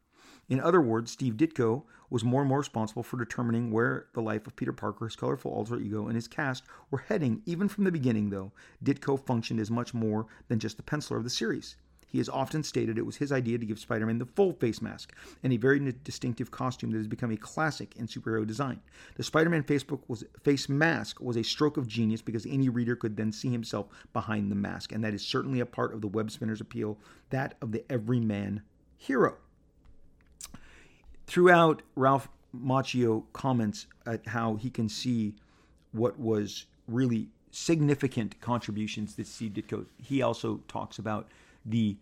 Speaker 1: In other words, Steve Ditko was more and more responsible for determining where the life of Peter Parker, his colorful alter ego, and his cast were heading. Even from the beginning, though, Ditko functioned as much more than just the penciler of the series. He has often stated it was his idea to give Spider Man the full face mask and a very distinctive costume that has become a classic in superhero design. The Spider Man face mask was a stroke of genius because any reader could then see himself behind the mask, and that is certainly a part of the web spinner's appeal that of the everyman hero. Throughout, Ralph Macchio comments at how he can see what was really significant contributions that Steve Ditko. He also talks about the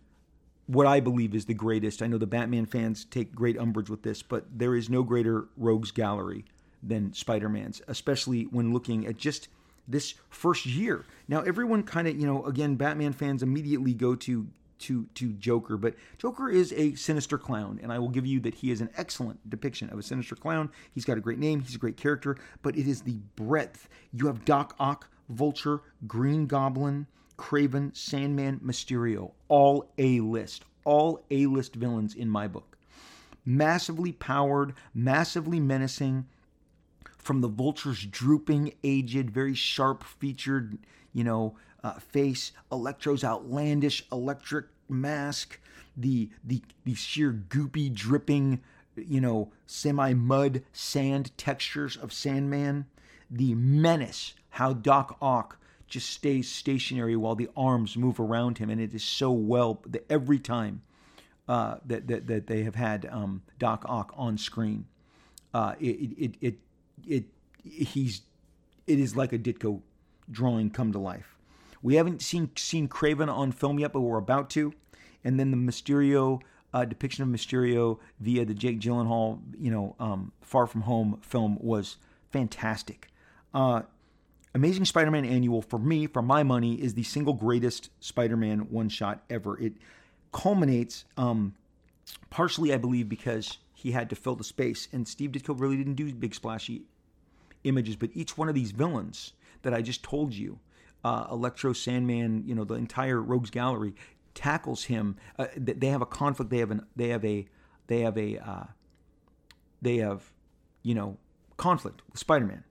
Speaker 1: what I believe is the greatest. I know the Batman fans take great umbrage with this, but there is no greater rogues gallery than Spider-Man's, especially when looking at just this first year. Now everyone kind of, you know, again Batman fans immediately go to to to Joker, but Joker is a sinister clown, and I will give you that he is an excellent depiction of a sinister clown. He's got a great name, he's a great character, but it is the breadth. You have Doc Ock, Vulture, Green Goblin, Kraven, Sandman, Mysterio, all A list, all A list villains in my book. Massively powered, massively menacing. From the vulture's drooping, aged, very sharp featured, you know, uh, face, Electro's outlandish electric mask, the the the sheer goopy, dripping, you know, semi mud sand textures of Sandman, the menace, how Doc Ock just stays stationary while the arms move around him, and it is so well that every time uh, that, that that they have had um, Doc Ock on screen, uh, it, it it it he's it is like a Ditko drawing come to life. We haven't seen seen Kraven on film yet, but we're about to. And then the Mysterio uh, depiction of Mysterio via the Jake Gyllenhaal, you know, um, Far From Home film was fantastic. Uh, Amazing Spider-Man Annual for me, for my money, is the single greatest Spider-Man one-shot ever. It culminates, um, partially, I believe, because he had to fill the space, and Steve Ditko really didn't do big splashy images, but each one of these villains that I just told you uh, Electro, Sandman, you know, the entire Rogues Gallery tackles him. Uh, they have a conflict. They have an. They have a. They have a. Uh, they have, you know, conflict with Spider-Man,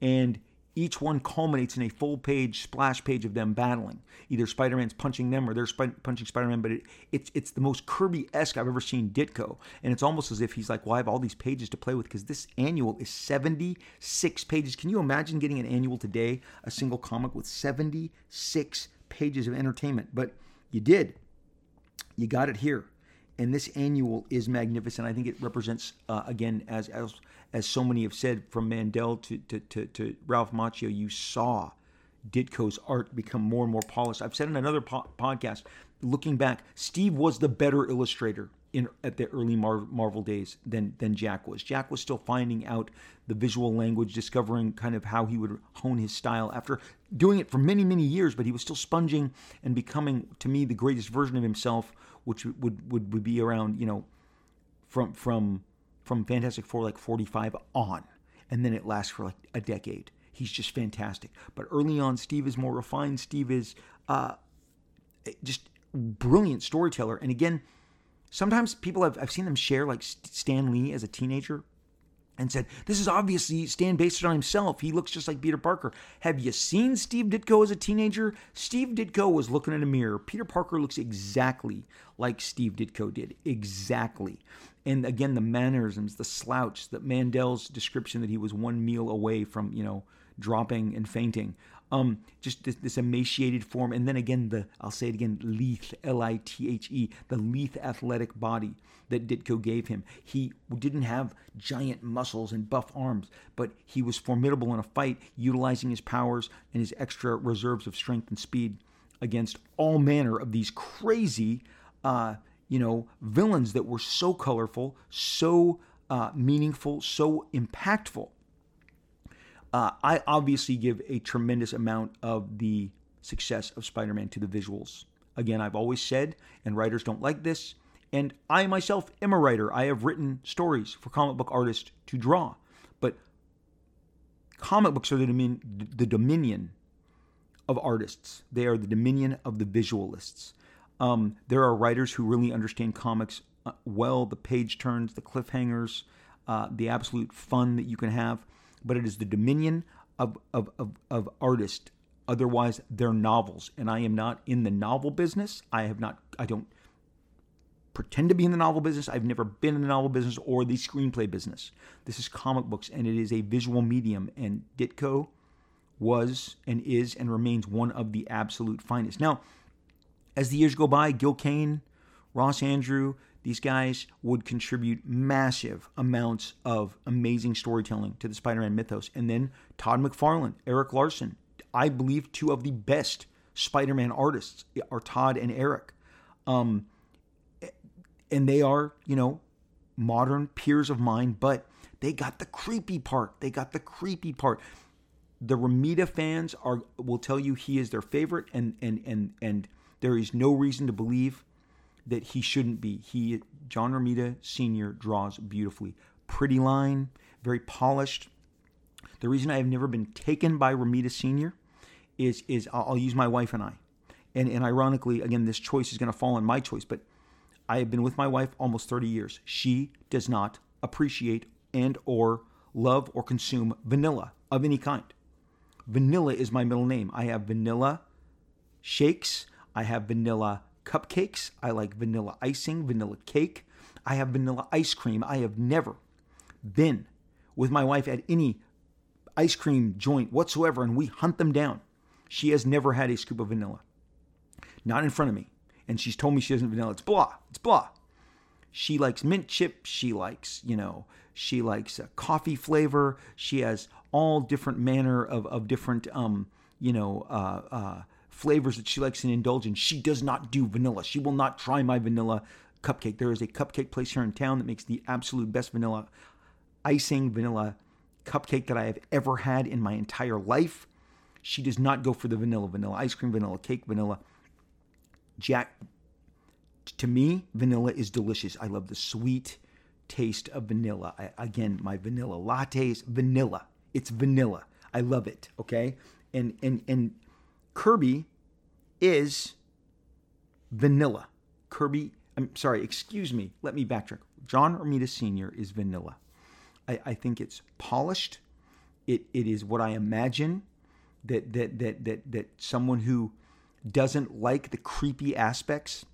Speaker 1: and each one culminates in a full page splash page of them battling. Either Spider Man's punching them or they're sp- punching Spider Man, but it, it's it's the most Kirby esque I've ever seen Ditko. And it's almost as if he's like, well, I have all these pages to play with because this annual is 76 pages. Can you imagine getting an annual today, a single comic with 76 pages of entertainment? But you did. You got it here and this annual is magnificent. I think it represents, uh, again, as, as as so many have said, from Mandel to to, to, to Ralph Macchio, you saw Ditko's art become more and more polished. I've said in another po- podcast, looking back, Steve was the better illustrator in at the early Mar- Marvel days than than Jack was. Jack was still finding out the visual language, discovering kind of how he would hone his style after doing it for many many years. But he was still sponging and becoming, to me, the greatest version of himself, which would would, would be around you know from from from Fantastic Four like 45 on, and then it lasts for like a decade. He's just fantastic. But early on, Steve is more refined. Steve is uh, just brilliant storyteller. And again, sometimes people have I've seen them share like Stan Lee as a teenager and said, This is obviously Stan based on himself. He looks just like Peter Parker. Have you seen Steve Ditko as a teenager? Steve Ditko was looking in a mirror. Peter Parker looks exactly like Steve Ditko did. Exactly. And again, the mannerisms, the slouch, the Mandel's description that he was one meal away from, you know, dropping and fainting. Um, just this, this, emaciated form, and then again the I'll say it again, lithe, L-I-T-H-E, the lithe athletic body that Ditko gave him. He didn't have giant muscles and buff arms, but he was formidable in a fight, utilizing his powers and his extra reserves of strength and speed against all manner of these crazy, uh, you know, villains that were so colorful, so uh, meaningful, so impactful. Uh, I obviously give a tremendous amount of the success of Spider Man to the visuals. Again, I've always said, and writers don't like this, and I myself am a writer. I have written stories for comic book artists to draw. But comic books are the, domin- the dominion of artists, they are the dominion of the visualists. Um, there are writers who really understand comics uh, well, the page turns, the cliffhangers, uh, the absolute fun that you can have but it is the dominion of, of, of, of artists. Otherwise, they're novels. And I am not in the novel business. I have not, I don't pretend to be in the novel business. I've never been in the novel business or the screenplay business. This is comic books and it is a visual medium. And Ditko was and is and remains one of the absolute finest. Now, as the years go by, Gil Kane, Ross Andru, these guys would contribute massive amounts of amazing storytelling to the Spider Man mythos. And then Todd McFarlane, Erik Larsen, I believe two of the best Spider Man artists are Todd and Eric. Um, and they are, you know, modern peers of mine, but they got the creepy part. They got the creepy part. The Romita fans are will tell you he is their favorite, and and and and There is no reason to believe that he shouldn't be. He, John Romita Sr., draws beautifully. Pretty line, very polished. The reason I have never been taken by Romita Sr. is, is I'll, I'll use my wife and I. And, and ironically, again, this choice is going to fall on my choice, but I have been with my wife almost 30 years. She does not appreciate and or love or consume vanilla of any kind. Vanilla is my middle name. I have vanilla shakes. I have vanilla cupcakes. I like vanilla icing, vanilla cake. I have vanilla ice cream. I have never been with my wife at any ice cream joint whatsoever and we hunt them down. She has never had a scoop of vanilla. Not in front of me. And she's told me she doesn't vanilla. It's blah. It's blah. She likes mint chip. She likes, you know, she likes a coffee flavor. She has all different manner of, of different, um, you know, uh, uh, flavors that she likes and indulge in. She does not do vanilla. She will not try my vanilla cupcake. There is a cupcake place here in town that makes the absolute best vanilla icing, vanilla cupcake that I have ever had in my entire life. She does not go for the vanilla, vanilla ice cream, vanilla cake, vanilla. Jack, to me, vanilla is delicious. I love the sweet taste of vanilla. I, again, my vanilla lattes, vanilla. It's vanilla. I love it. Okay, and and and Kirby is vanilla. Kirby, I'm sorry, excuse me. Let me backtrack. John Romita Sr. is vanilla. I, I think it's polished. It it is what I imagine that that that that that someone who doesn't like the creepy aspects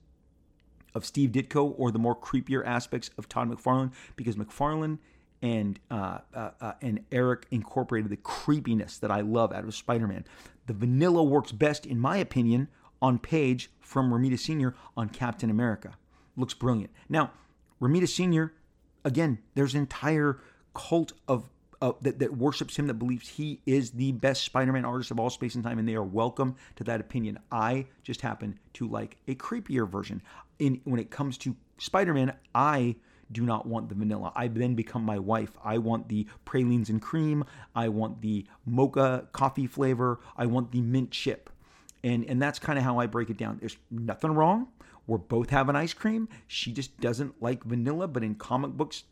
Speaker 1: of Steve Ditko or the more creepier aspects of Todd McFarlane because McFarlane and uh, uh, uh, and Erik incorporated the creepiness that I love out of Spider-Man. The vanilla works best, in my opinion, on page from Romita Sr. on Captain America. Looks brilliant. Now, Romita Sr. Again, there's an entire cult of uh, that, that worships him, that believes he is the best Spider Man artist of all space and time, and they are welcome to that opinion. I just happen to like a creepier version. In When it comes to Spider Man, I do not want the vanilla. I then become my wife. I want the pralines and cream. I want the mocha coffee flavor. I want the mint chip. And, and that's kind of how I break it down. There's nothing wrong. We're both having ice cream. She just doesn't like vanilla, but in comic books,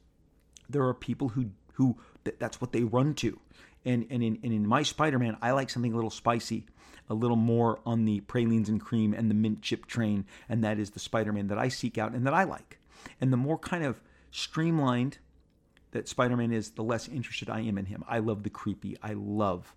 Speaker 1: there are people who who that's what they run to. And and in and in my Spider-Man, I like something a little spicy, a little more on the pralines and cream and the mint chip train, and that is the Spider-Man that I seek out and that I like. And the more kind of streamlined that Spider-Man is, the less interested I am in him. I love the creepy. I love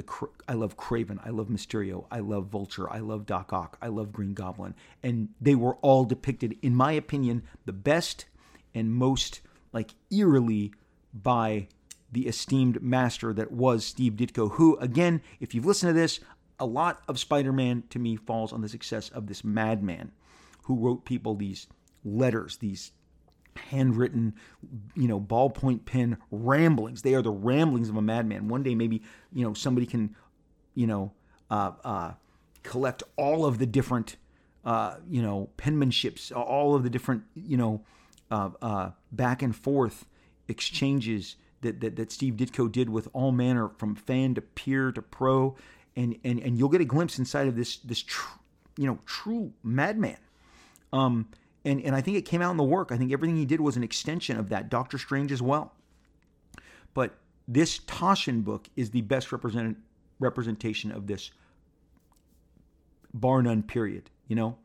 Speaker 1: the I love Kraven. I love Mysterio. I love Vulture. I love Doc Ock. I love Green Goblin. And they were all depicted, in my opinion, the best and most like eerily by the esteemed master that was Steve Ditko, who, again, if you've listened to this, a lot of Spider Man to me falls on the success of this madman who wrote people these letters, these handwritten, you know, ballpoint pen ramblings. They are the ramblings of a madman. One day, maybe, you know, somebody can, you know, uh, uh, collect all of the different, uh, you know, penmanships, all of the different, you know, uh, uh, back and forth exchanges that, that, that Steve Ditko did with all manner from fan to peer to pro, and and and you'll get a glimpse inside of this this tr- you know true madman. Um, and and I think it came out in the work. I think everything he did was an extension of that. Doctor Strange as well. But this Taschen book is the best represent, representation of this bar none period. You know.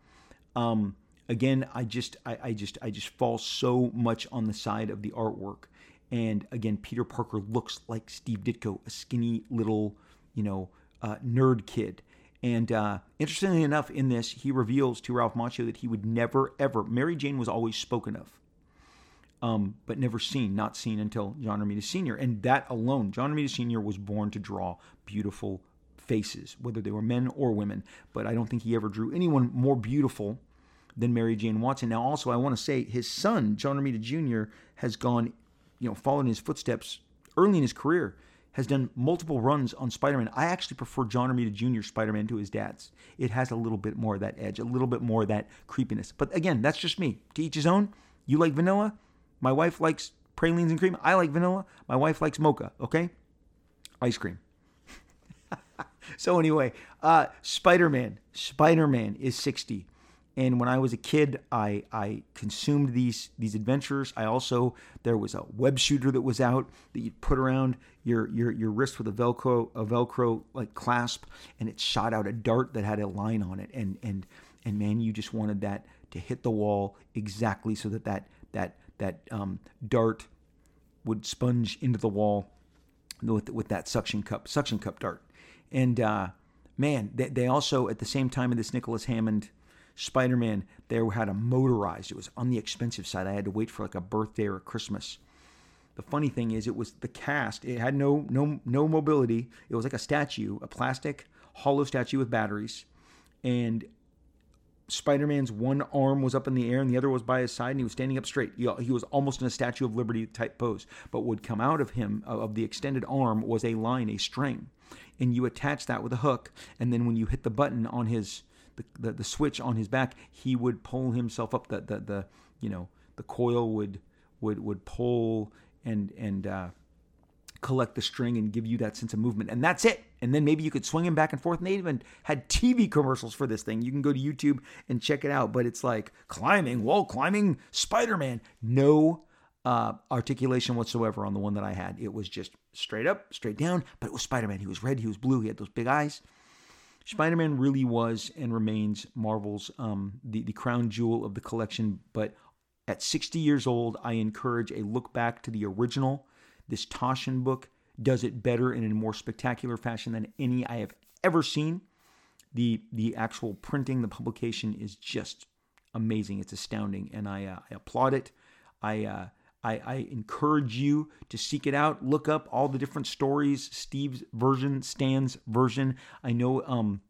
Speaker 1: Um, again, I just I, I just I just fall so much on the side of the artwork and again, Peter Parker looks like Steve Ditko, a skinny little, you know, uh, nerd kid. And uh, interestingly enough, in this, he reveals to Ralph Macchio that he would never, ever, Mary Jane was always spoken of, um, but never seen, not seen until John Romita Sr. And that alone, John Romita Sr. was born to draw beautiful faces, whether they were men or women. But I don't think he ever drew anyone more beautiful than Mary Jane Watson. Now, also, I want to say his son, John Romita Jr., has gone you know, followed in his footsteps early in his career, has done multiple runs on Spider-Man. I actually prefer John Romita Jr. Spider-Man to his dad's. It has a little bit more of that edge, a little bit more of that creepiness. But again, that's just me. To each his own. You like vanilla. My wife likes pralines and cream. I like vanilla. My wife likes mocha. Okay, ice cream. so anyway, uh, Spider-Man. Spider-Man is 60. And when I was a kid, I, I consumed these these adventures. I also there was a web shooter that was out that you'd put around your your your wrist with a velcro a velcro like clasp, and it shot out a dart that had a line on it. And and and man, you just wanted that to hit the wall exactly so that that that that um, dart would sponge into the wall with with that suction cup suction cup dart. And uh, man, they, they also at the same time of this Nicholas Hammond Spider Man, they had a motorized. It was on the expensive side. I had to wait for like a birthday or a Christmas. The funny thing is, it was the cast. It had no no no mobility. It was like a statue, a plastic hollow statue with batteries, and Spider Man's one arm was up in the air and the other was by his side, and he was standing up straight. He, he was almost in a Statue of Liberty type pose. But what would come out of him, of the extended arm, was a line, a string. And you attach that with a hook, and then when you hit the button on his the, the, the switch on his back, he would pull himself up. The, the, the you know the coil would would would pull and and uh, collect the string and give you that sense of movement, and that's it. And then maybe you could swing him back and forth. And they even had TV commercials for this thing. You can go to YouTube and check it out. But it's like climbing, wall climbing, Spider Man. No uh, articulation whatsoever on the one that I had. It was just straight up, straight down. But it was Spider Man. He was red. He was blue. He had those big eyes. Spider Man really was and remains Marvel's um, the, the crown jewel of the collection. But at 60 years old, I encourage a look back to the original. This Taschen book does it better and in a more spectacular fashion than any I have ever seen. The the actual printing, the publication is just amazing. It's astounding, and I, uh, I applaud it. I, uh, I I encourage you to seek it out. Look up all the different stories. Steve's version, Stan's version. I know um,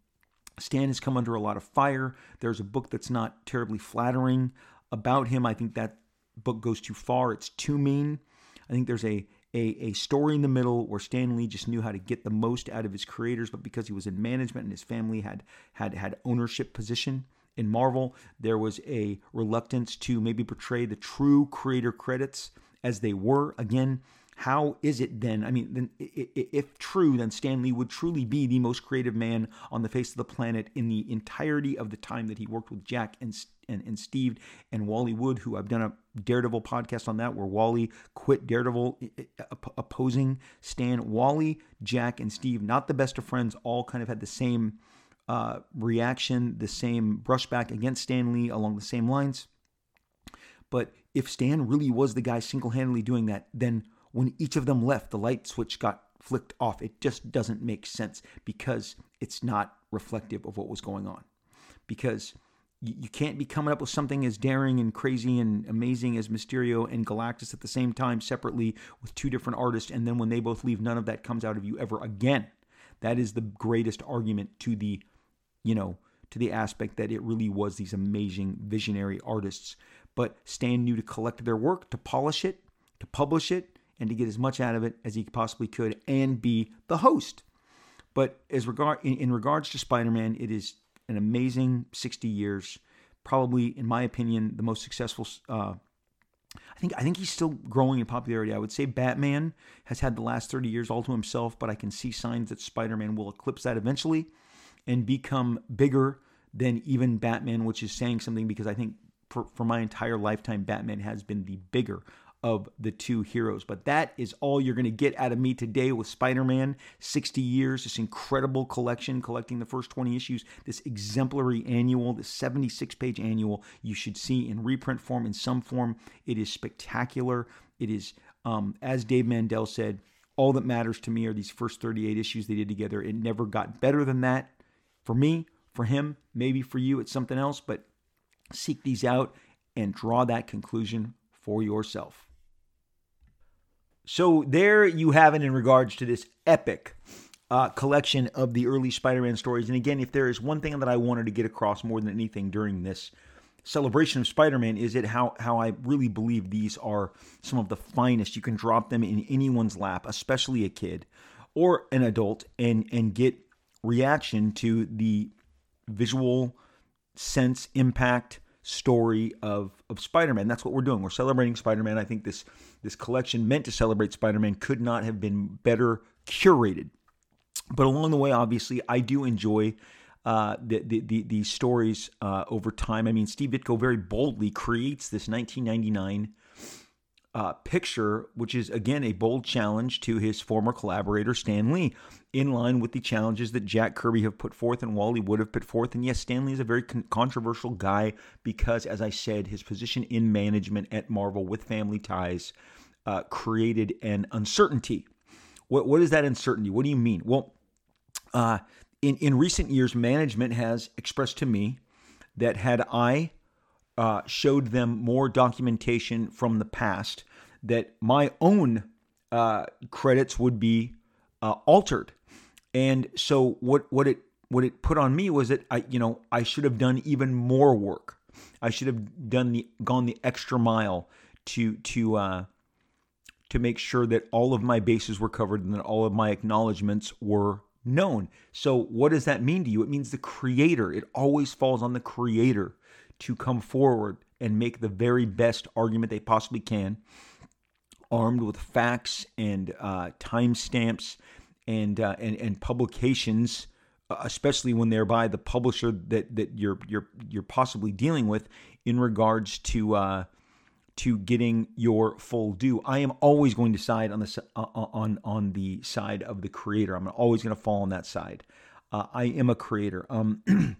Speaker 1: Stan has come under a lot of fire. There's a book that's not terribly flattering about him. I think that book goes too far. It's too mean. I think there's a a, a story in the middle where Stan Lee just knew how to get the most out of his creators, but because he was in management and his family had had had ownership position in Marvel, there was a reluctance to maybe portray the true creator credits as they were. Again, how is it then? I mean, then, if true, then Stan Lee would truly be the most creative man on the face of the planet in the entirety of the time that he worked with Jack and and, and Steve and Wally Wood, who I've done a Daredevil podcast on that, where Wally quit Daredevil opposing Stan. Wally, Jack, and Steve, not the best of friends, all kind of had the same uh, reaction, the same brushback against Stan Lee along the same lines. But if Stan really was the guy single handedly doing that, then when each of them left, the light switch got flicked off. It just doesn't make sense because it's not reflective of what was going on. Because you can't be coming up with something as daring and crazy and amazing as Mysterio and Galactus at the same time separately with two different artists and then when they both leave none of that comes out of you ever again that is the greatest argument to the you know to the aspect that it really was these amazing visionary artists but Stan knew to collect their work to polish it to publish it and to get as much out of it as he possibly could and be the host. But as regard in, in regards to Spider-Man, it is an amazing 60 years. Probably, in my opinion, the most successful. Uh, I think I think he's still growing in popularity. I would say Batman has had the last 30 years all to himself, but I can see signs that Spider-Man will eclipse that eventually and become bigger than even Batman, which is saying something because I think for, for my entire lifetime, Batman has been the bigger of the two heroes. But that is all you're going to get out of me today with Spider Man 60 years, this incredible collection, collecting the first 20 issues, this exemplary annual, this 76 page annual you should see in reprint form, in some form. It is spectacular. It is, um, as Dave Mandel said, all that matters to me are these first 38 issues they did together. It never got better than that. For me, for him, maybe for you, it's something else, but seek these out and draw that conclusion for yourself. So there you have it in regards to this epic uh, collection of the early Spider-Man stories. And again, if there is one thing that I wanted to get across more than anything during this celebration of Spider-Man, is it how how I really believe these are some of the finest. You can drop them in anyone's lap, especially a kid or an adult, and and get reaction to the visual sense impact story of of Spider-Man. That's what we're doing. We're celebrating Spider-Man. I think this this collection meant to celebrate Spider-Man could not have been better curated. but along the way, obviously, I do enjoy uh, the, the, the, the stories uh, over time. I mean, Steve Ditko very boldly creates this 1999 uh, picture, which is again a bold challenge to his former collaborator Stan Lee, in line with the challenges that Jack Kirby have put forth and Wally Wood have put forth. And yes, Stan Lee is a very con- controversial guy because, as I said, his position in management at Marvel with family ties uh, created an uncertainty. What what is that uncertainty? What do you mean? Well, uh, in in recent years, management has expressed to me that had I uh, showed them more documentation from the past that my own uh, credits would be uh, altered. And so what what it what it put on me was that I you know I should have done even more work. I should have done the gone the extra mile to to uh, to make sure that all of my bases were covered and that all of my acknowledgments were known. So what does that mean to you? It means the creator. It always falls on the creator to come forward and make the very best argument they possibly can, armed with facts and uh, timestamps and, uh, and and publications, uh, especially when they're by the publisher that that you're you're you're possibly dealing with in regards to uh, to getting your full due. I am always going to side on the uh, uh, on on the side of the creator. I'm always going to fall on that side. Uh, I am a creator. Um,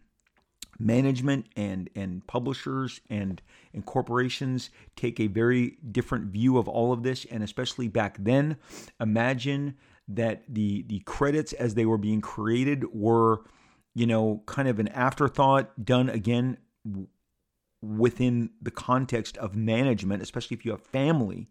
Speaker 1: management and and publishers and and corporations take a very different view of all of this. And especially back then imagine that the the credits as they were being created were you know kind of an afterthought done again within the context of management especially if you have family.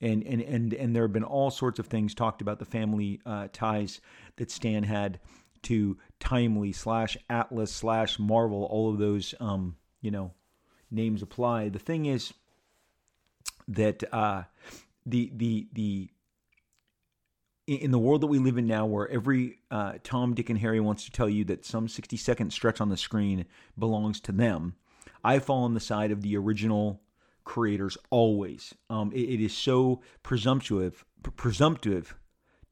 Speaker 1: And and and and there have been all sorts of things talked about the family uh, ties that Stan had to Timely slash Atlas slash Marvel, all of those, um, you know, names apply. The thing is that uh, the the the in the world that we live in now, where every uh, Tom, Dick, and Harry wants to tell you that some 60 second stretch on the screen belongs to them, I fall on the side of the original creators always. Um, it, it is so presumptuous, presumptive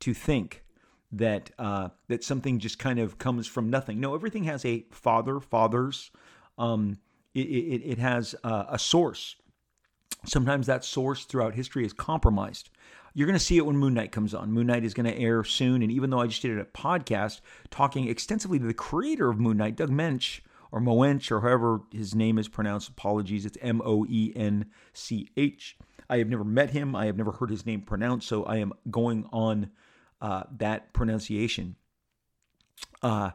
Speaker 1: to think that uh, that something just kind of comes from nothing. No, everything has a father, fathers. Um, it, it, it has uh, a source. Sometimes that source throughout history is compromised. You're going to see it when Moon Knight comes on. Moon Knight is going to air soon, and even though I just did a podcast talking extensively to the creator of Moon Knight, Doug Moench, or Moench, or however his name is pronounced, apologies, it's M O E N C H. I have never met him. I have never heard his name pronounced, so I am going on uh, that pronunciation. Uh,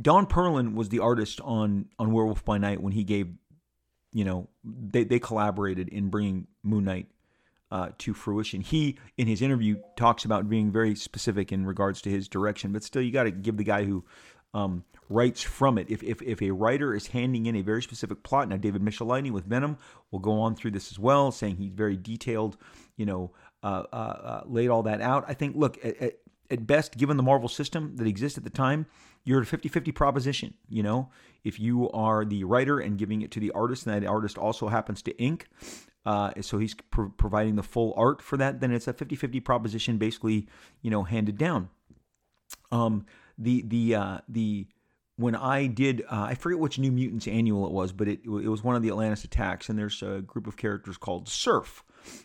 Speaker 1: Don Perlin was the artist on on Werewolf by Night when he gave, you know, they they collaborated in bringing Moon Knight uh, to fruition. He in his interview talks about being very specific in regards to his direction, but still you got to give the guy who um, writes from it. If, if if a writer is handing in a very specific plot, now David Michelinie with Venom will go on through this as well, saying he's very detailed, you know, laid all that out. I think, look, at, at, best, given the Marvel system that exists at the time, you're a 50 50 proposition. You know, if you are the writer and giving it to the artist, and that artist also happens to ink, uh, so he's pro- providing the full art for that, then it's a 50 50 proposition, basically, you know, handed down. Um, the, the, uh, the, when I did, uh, I forget which New Mutants annual it was, but it, it was one of the Atlantis attacks, and there's a group of characters called Surf.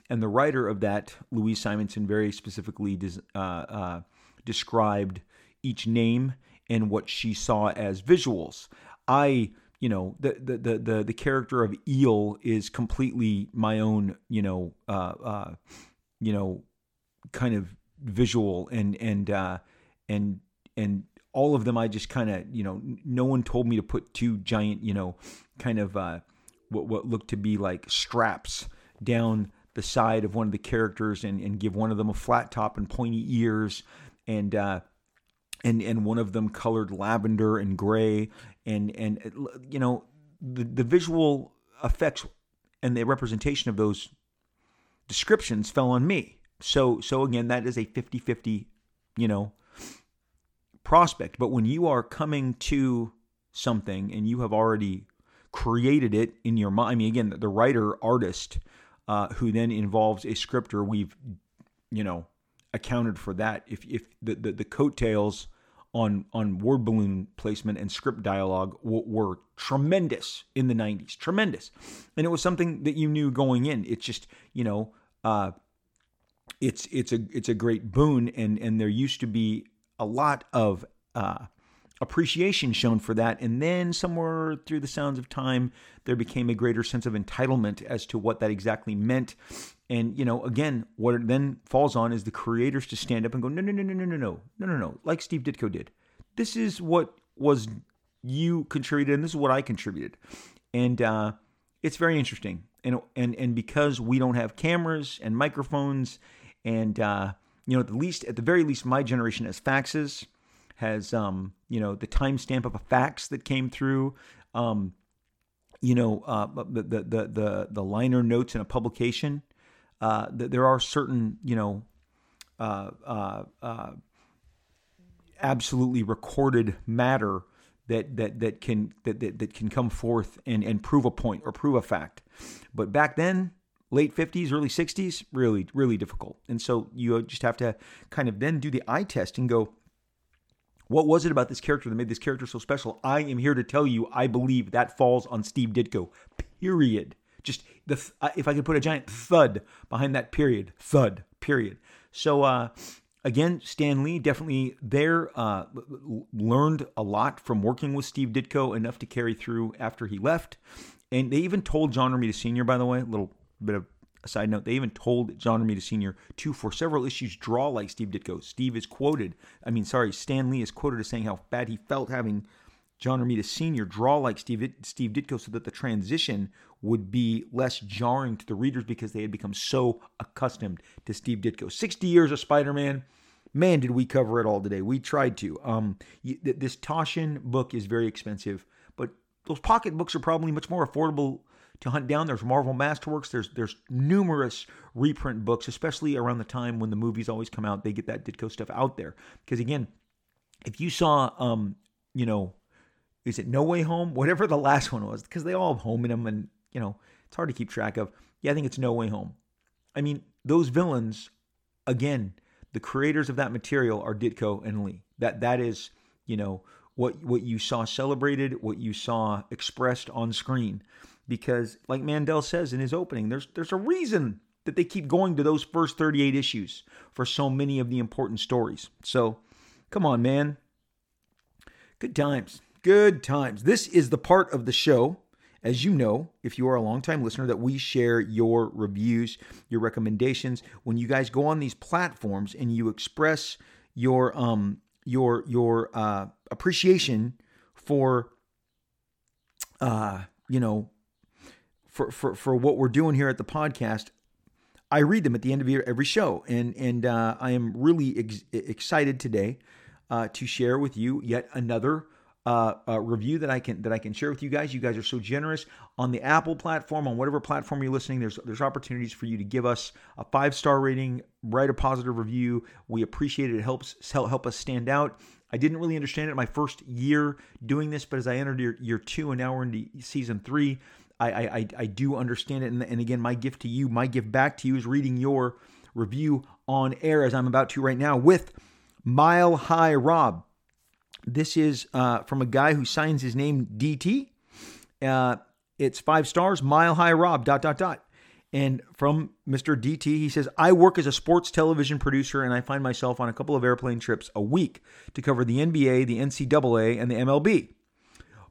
Speaker 1: And the writer of that, Louise Simonson, very specifically des- uh, uh, described each name and what she saw as visuals. I, you know, the the the the, the character of Eel is completely my own, you know, uh, uh, you know, kind of visual and and uh, and and all of them. I just kind of, you know, no one told me to put two giant, you know, kind of uh, what what looked to be like straps down the side of one of the characters and, and give one of them a flat top and pointy ears and uh, and and one of them colored lavender and gray and and you know the the visual effects and the representation of those descriptions fell on me. So so again that is a 50-50, you know, prospect. But when you are coming to something and you have already created it in your mind, I mean again the writer artist uh, who then involves a scripter we've, you know, accounted for that. If if the the, the coattails on on word balloon placement and script dialogue w- were tremendous in the 90s tremendous and it was something that you knew going in it's just you know uh, it's it's a it's a great boon and and there used to be a lot of uh, appreciation shown for that and then somewhere through the sounds of time there became a greater sense of entitlement as to what that exactly meant and you know, again, what it then falls on is the creators to stand up and go, no, no, no, no, no, no, no, no, no, no, like Steve Ditko did. This is what was you contributed, and this is what I contributed, and uh, it's very interesting. And and and because we don't have cameras and microphones, and uh, you know, at the least, at the very least, my generation has faxes, has um, you know, the timestamp of a fax that came through. Um, you know, uh, the, the the the liner notes in a publication uh, there are certain, you know, uh, uh, uh, absolutely recorded matter that that that can that, that, that can come forth and, and prove a point or prove a fact. But back then, late 50s, early 60s, really, really difficult. And so you just have to kind of then do the eye test and go, what was it about this character that made this character so special? I am here to tell you, I believe that falls on Steve Ditko, period. Just the if I could put a giant thud behind that period, thud, period. So uh, again, Stan Lee definitely there uh, learned a lot from working with Steve Ditko, enough to carry through after he left. And they even told John Romita Sr. By the way, a little bit of a side note, they even told John Romita Sr. to, for several issues, draw like Steve Ditko. Steve is quoted, I mean, sorry, Stan Lee is quoted as saying how bad he felt having John Romita Sr. draw like Steve, Steve Ditko so that the transition would be less jarring to the readers because they had become so accustomed to Steve Ditko. 60 years of Spider Man. Man, did we cover it all today. We tried to. Um, this Taschen book is very expensive, but those pocket books are probably much more affordable to hunt down. There's Marvel Masterworks. There's there's numerous reprint books, especially around the time when the movies always come out. They get that Ditko stuff out there because again, if you saw, um, you know, is it No Way Home? Whatever the last one was, because they all have home in them, and you know it's hard to keep track of. Yeah, I think it's No Way Home. I mean, those villains, again, the creators of that material are Ditko and Lee. That that is, you know, what what you saw celebrated, what you saw expressed on screen. Because, like Mandel says in his opening, there's there's a reason that they keep going to those first 38 issues for so many of the important stories. So, come on, man. Good times. Good times. This is the part of the show, as you know, if you are a longtime listener, that we share your reviews, your recommendations. When you guys go on these platforms and you express your um your your uh, appreciation for uh you know for for for what we're doing here at the podcast, I read them at the end of every show, and and uh, I am really ex- excited today uh, to share with you yet another uh, uh, review that I can that I can share with you guys. You guys are so generous on the Apple platform, on whatever platform you're listening. There's there's opportunities for you to give us a five star rating, write a positive review. We appreciate it. It helps help help us stand out. I didn't really understand it my first year doing this, but as I entered year, year two and now we're into season three, I I, I do understand it. And, and again, my gift to you, my gift back to you is reading your review on air as I'm about to right now with Mile High Rob. This is uh, from a guy who signs his name DT. Uh, it's five stars, mile high Rob, dot, dot, dot. And from Mr. DT, he says, I work as a sports television producer and I find myself on a couple of airplane trips a week to cover the NBA, the NCAA, and the MLB.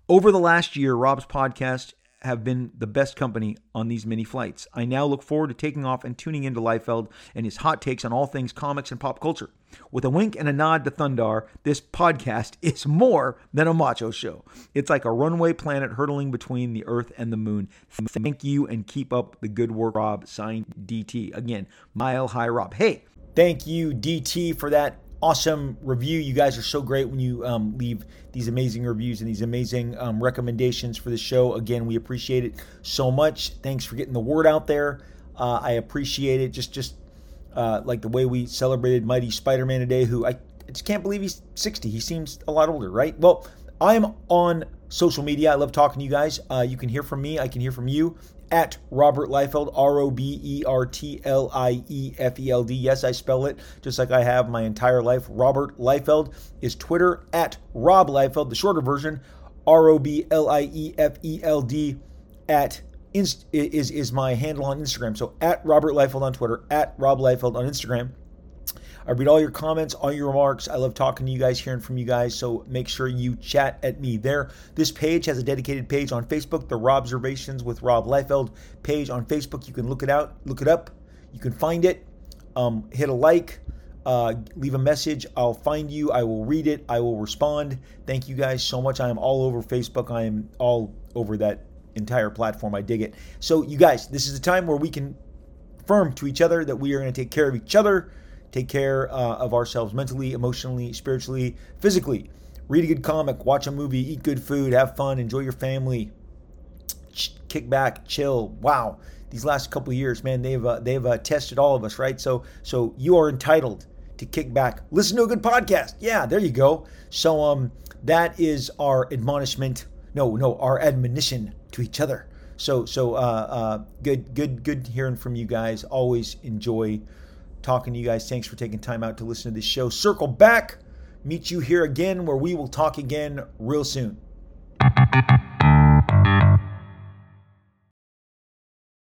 Speaker 1: Over the last year, Rob's podcast have been the best company on these mini flights. I now look forward to taking off and tuning into Liefeld and his hot takes on all things comics and pop culture. With a wink and a nod to Thundarr, this podcast is more than a macho show. It's like a runway planet hurtling between the Earth and the Moon. Thank you and keep up the good work, Rob. Signed DT. Again, Mile High Rob. Hey, thank you, DT, for that awesome review. You guys are so great when you um, leave these amazing reviews and these amazing um, recommendations for the show. Again, we appreciate it so much. Thanks for getting the word out there. Uh, I appreciate it. Just, just uh, like the way we celebrated Mighty Spider-Man today, who I just can't believe he's 60. He seems a lot older, right? Well, I'm on social media. I love talking to you guys. Uh, you can hear from me. I can hear from you at Robert Liefeld, R O B E R T L I E F E L D. Yes, I spell it just like I have my entire life. Robert Liefeld is Twitter at Rob Liefeld, the shorter version, R O B L I E F E L D at is is my handle on Instagram. So at Robert Liefeld on Twitter, at Rob Liefeld on Instagram. I read all your comments, all your remarks. I love talking to you guys, hearing from you guys. So make sure you chat at me there. This page has a dedicated page on Facebook, the Robservations with Rob Liefeld page on Facebook. You can look it out, look it up. You can find it. Um, hit a like, uh, leave a message. I'll find you. I will read it. I will respond. Thank you guys so much. I am all over Facebook. I am all over that entire platform. I dig it. So, you guys, this is a time where we can affirm to each other that we are going to take care of each other take care uh, of ourselves mentally, emotionally, spiritually, physically. Read a good comic, watch a movie, eat good food, have fun, enjoy your family, Ch- kick back, chill. Wow, these last couple years, man, they've uh, they've uh, tested all of us, right? So so you are entitled to kick back, listen to a good podcast. Yeah, there you go. So um, that is our admonishment. No, no, our admonition to each other. So so uh, uh, good good good hearing from you guys. Always enjoy talking to you guys. Thanks for taking time out to listen to this show. Circle back, meet you here again where we will talk again real soon.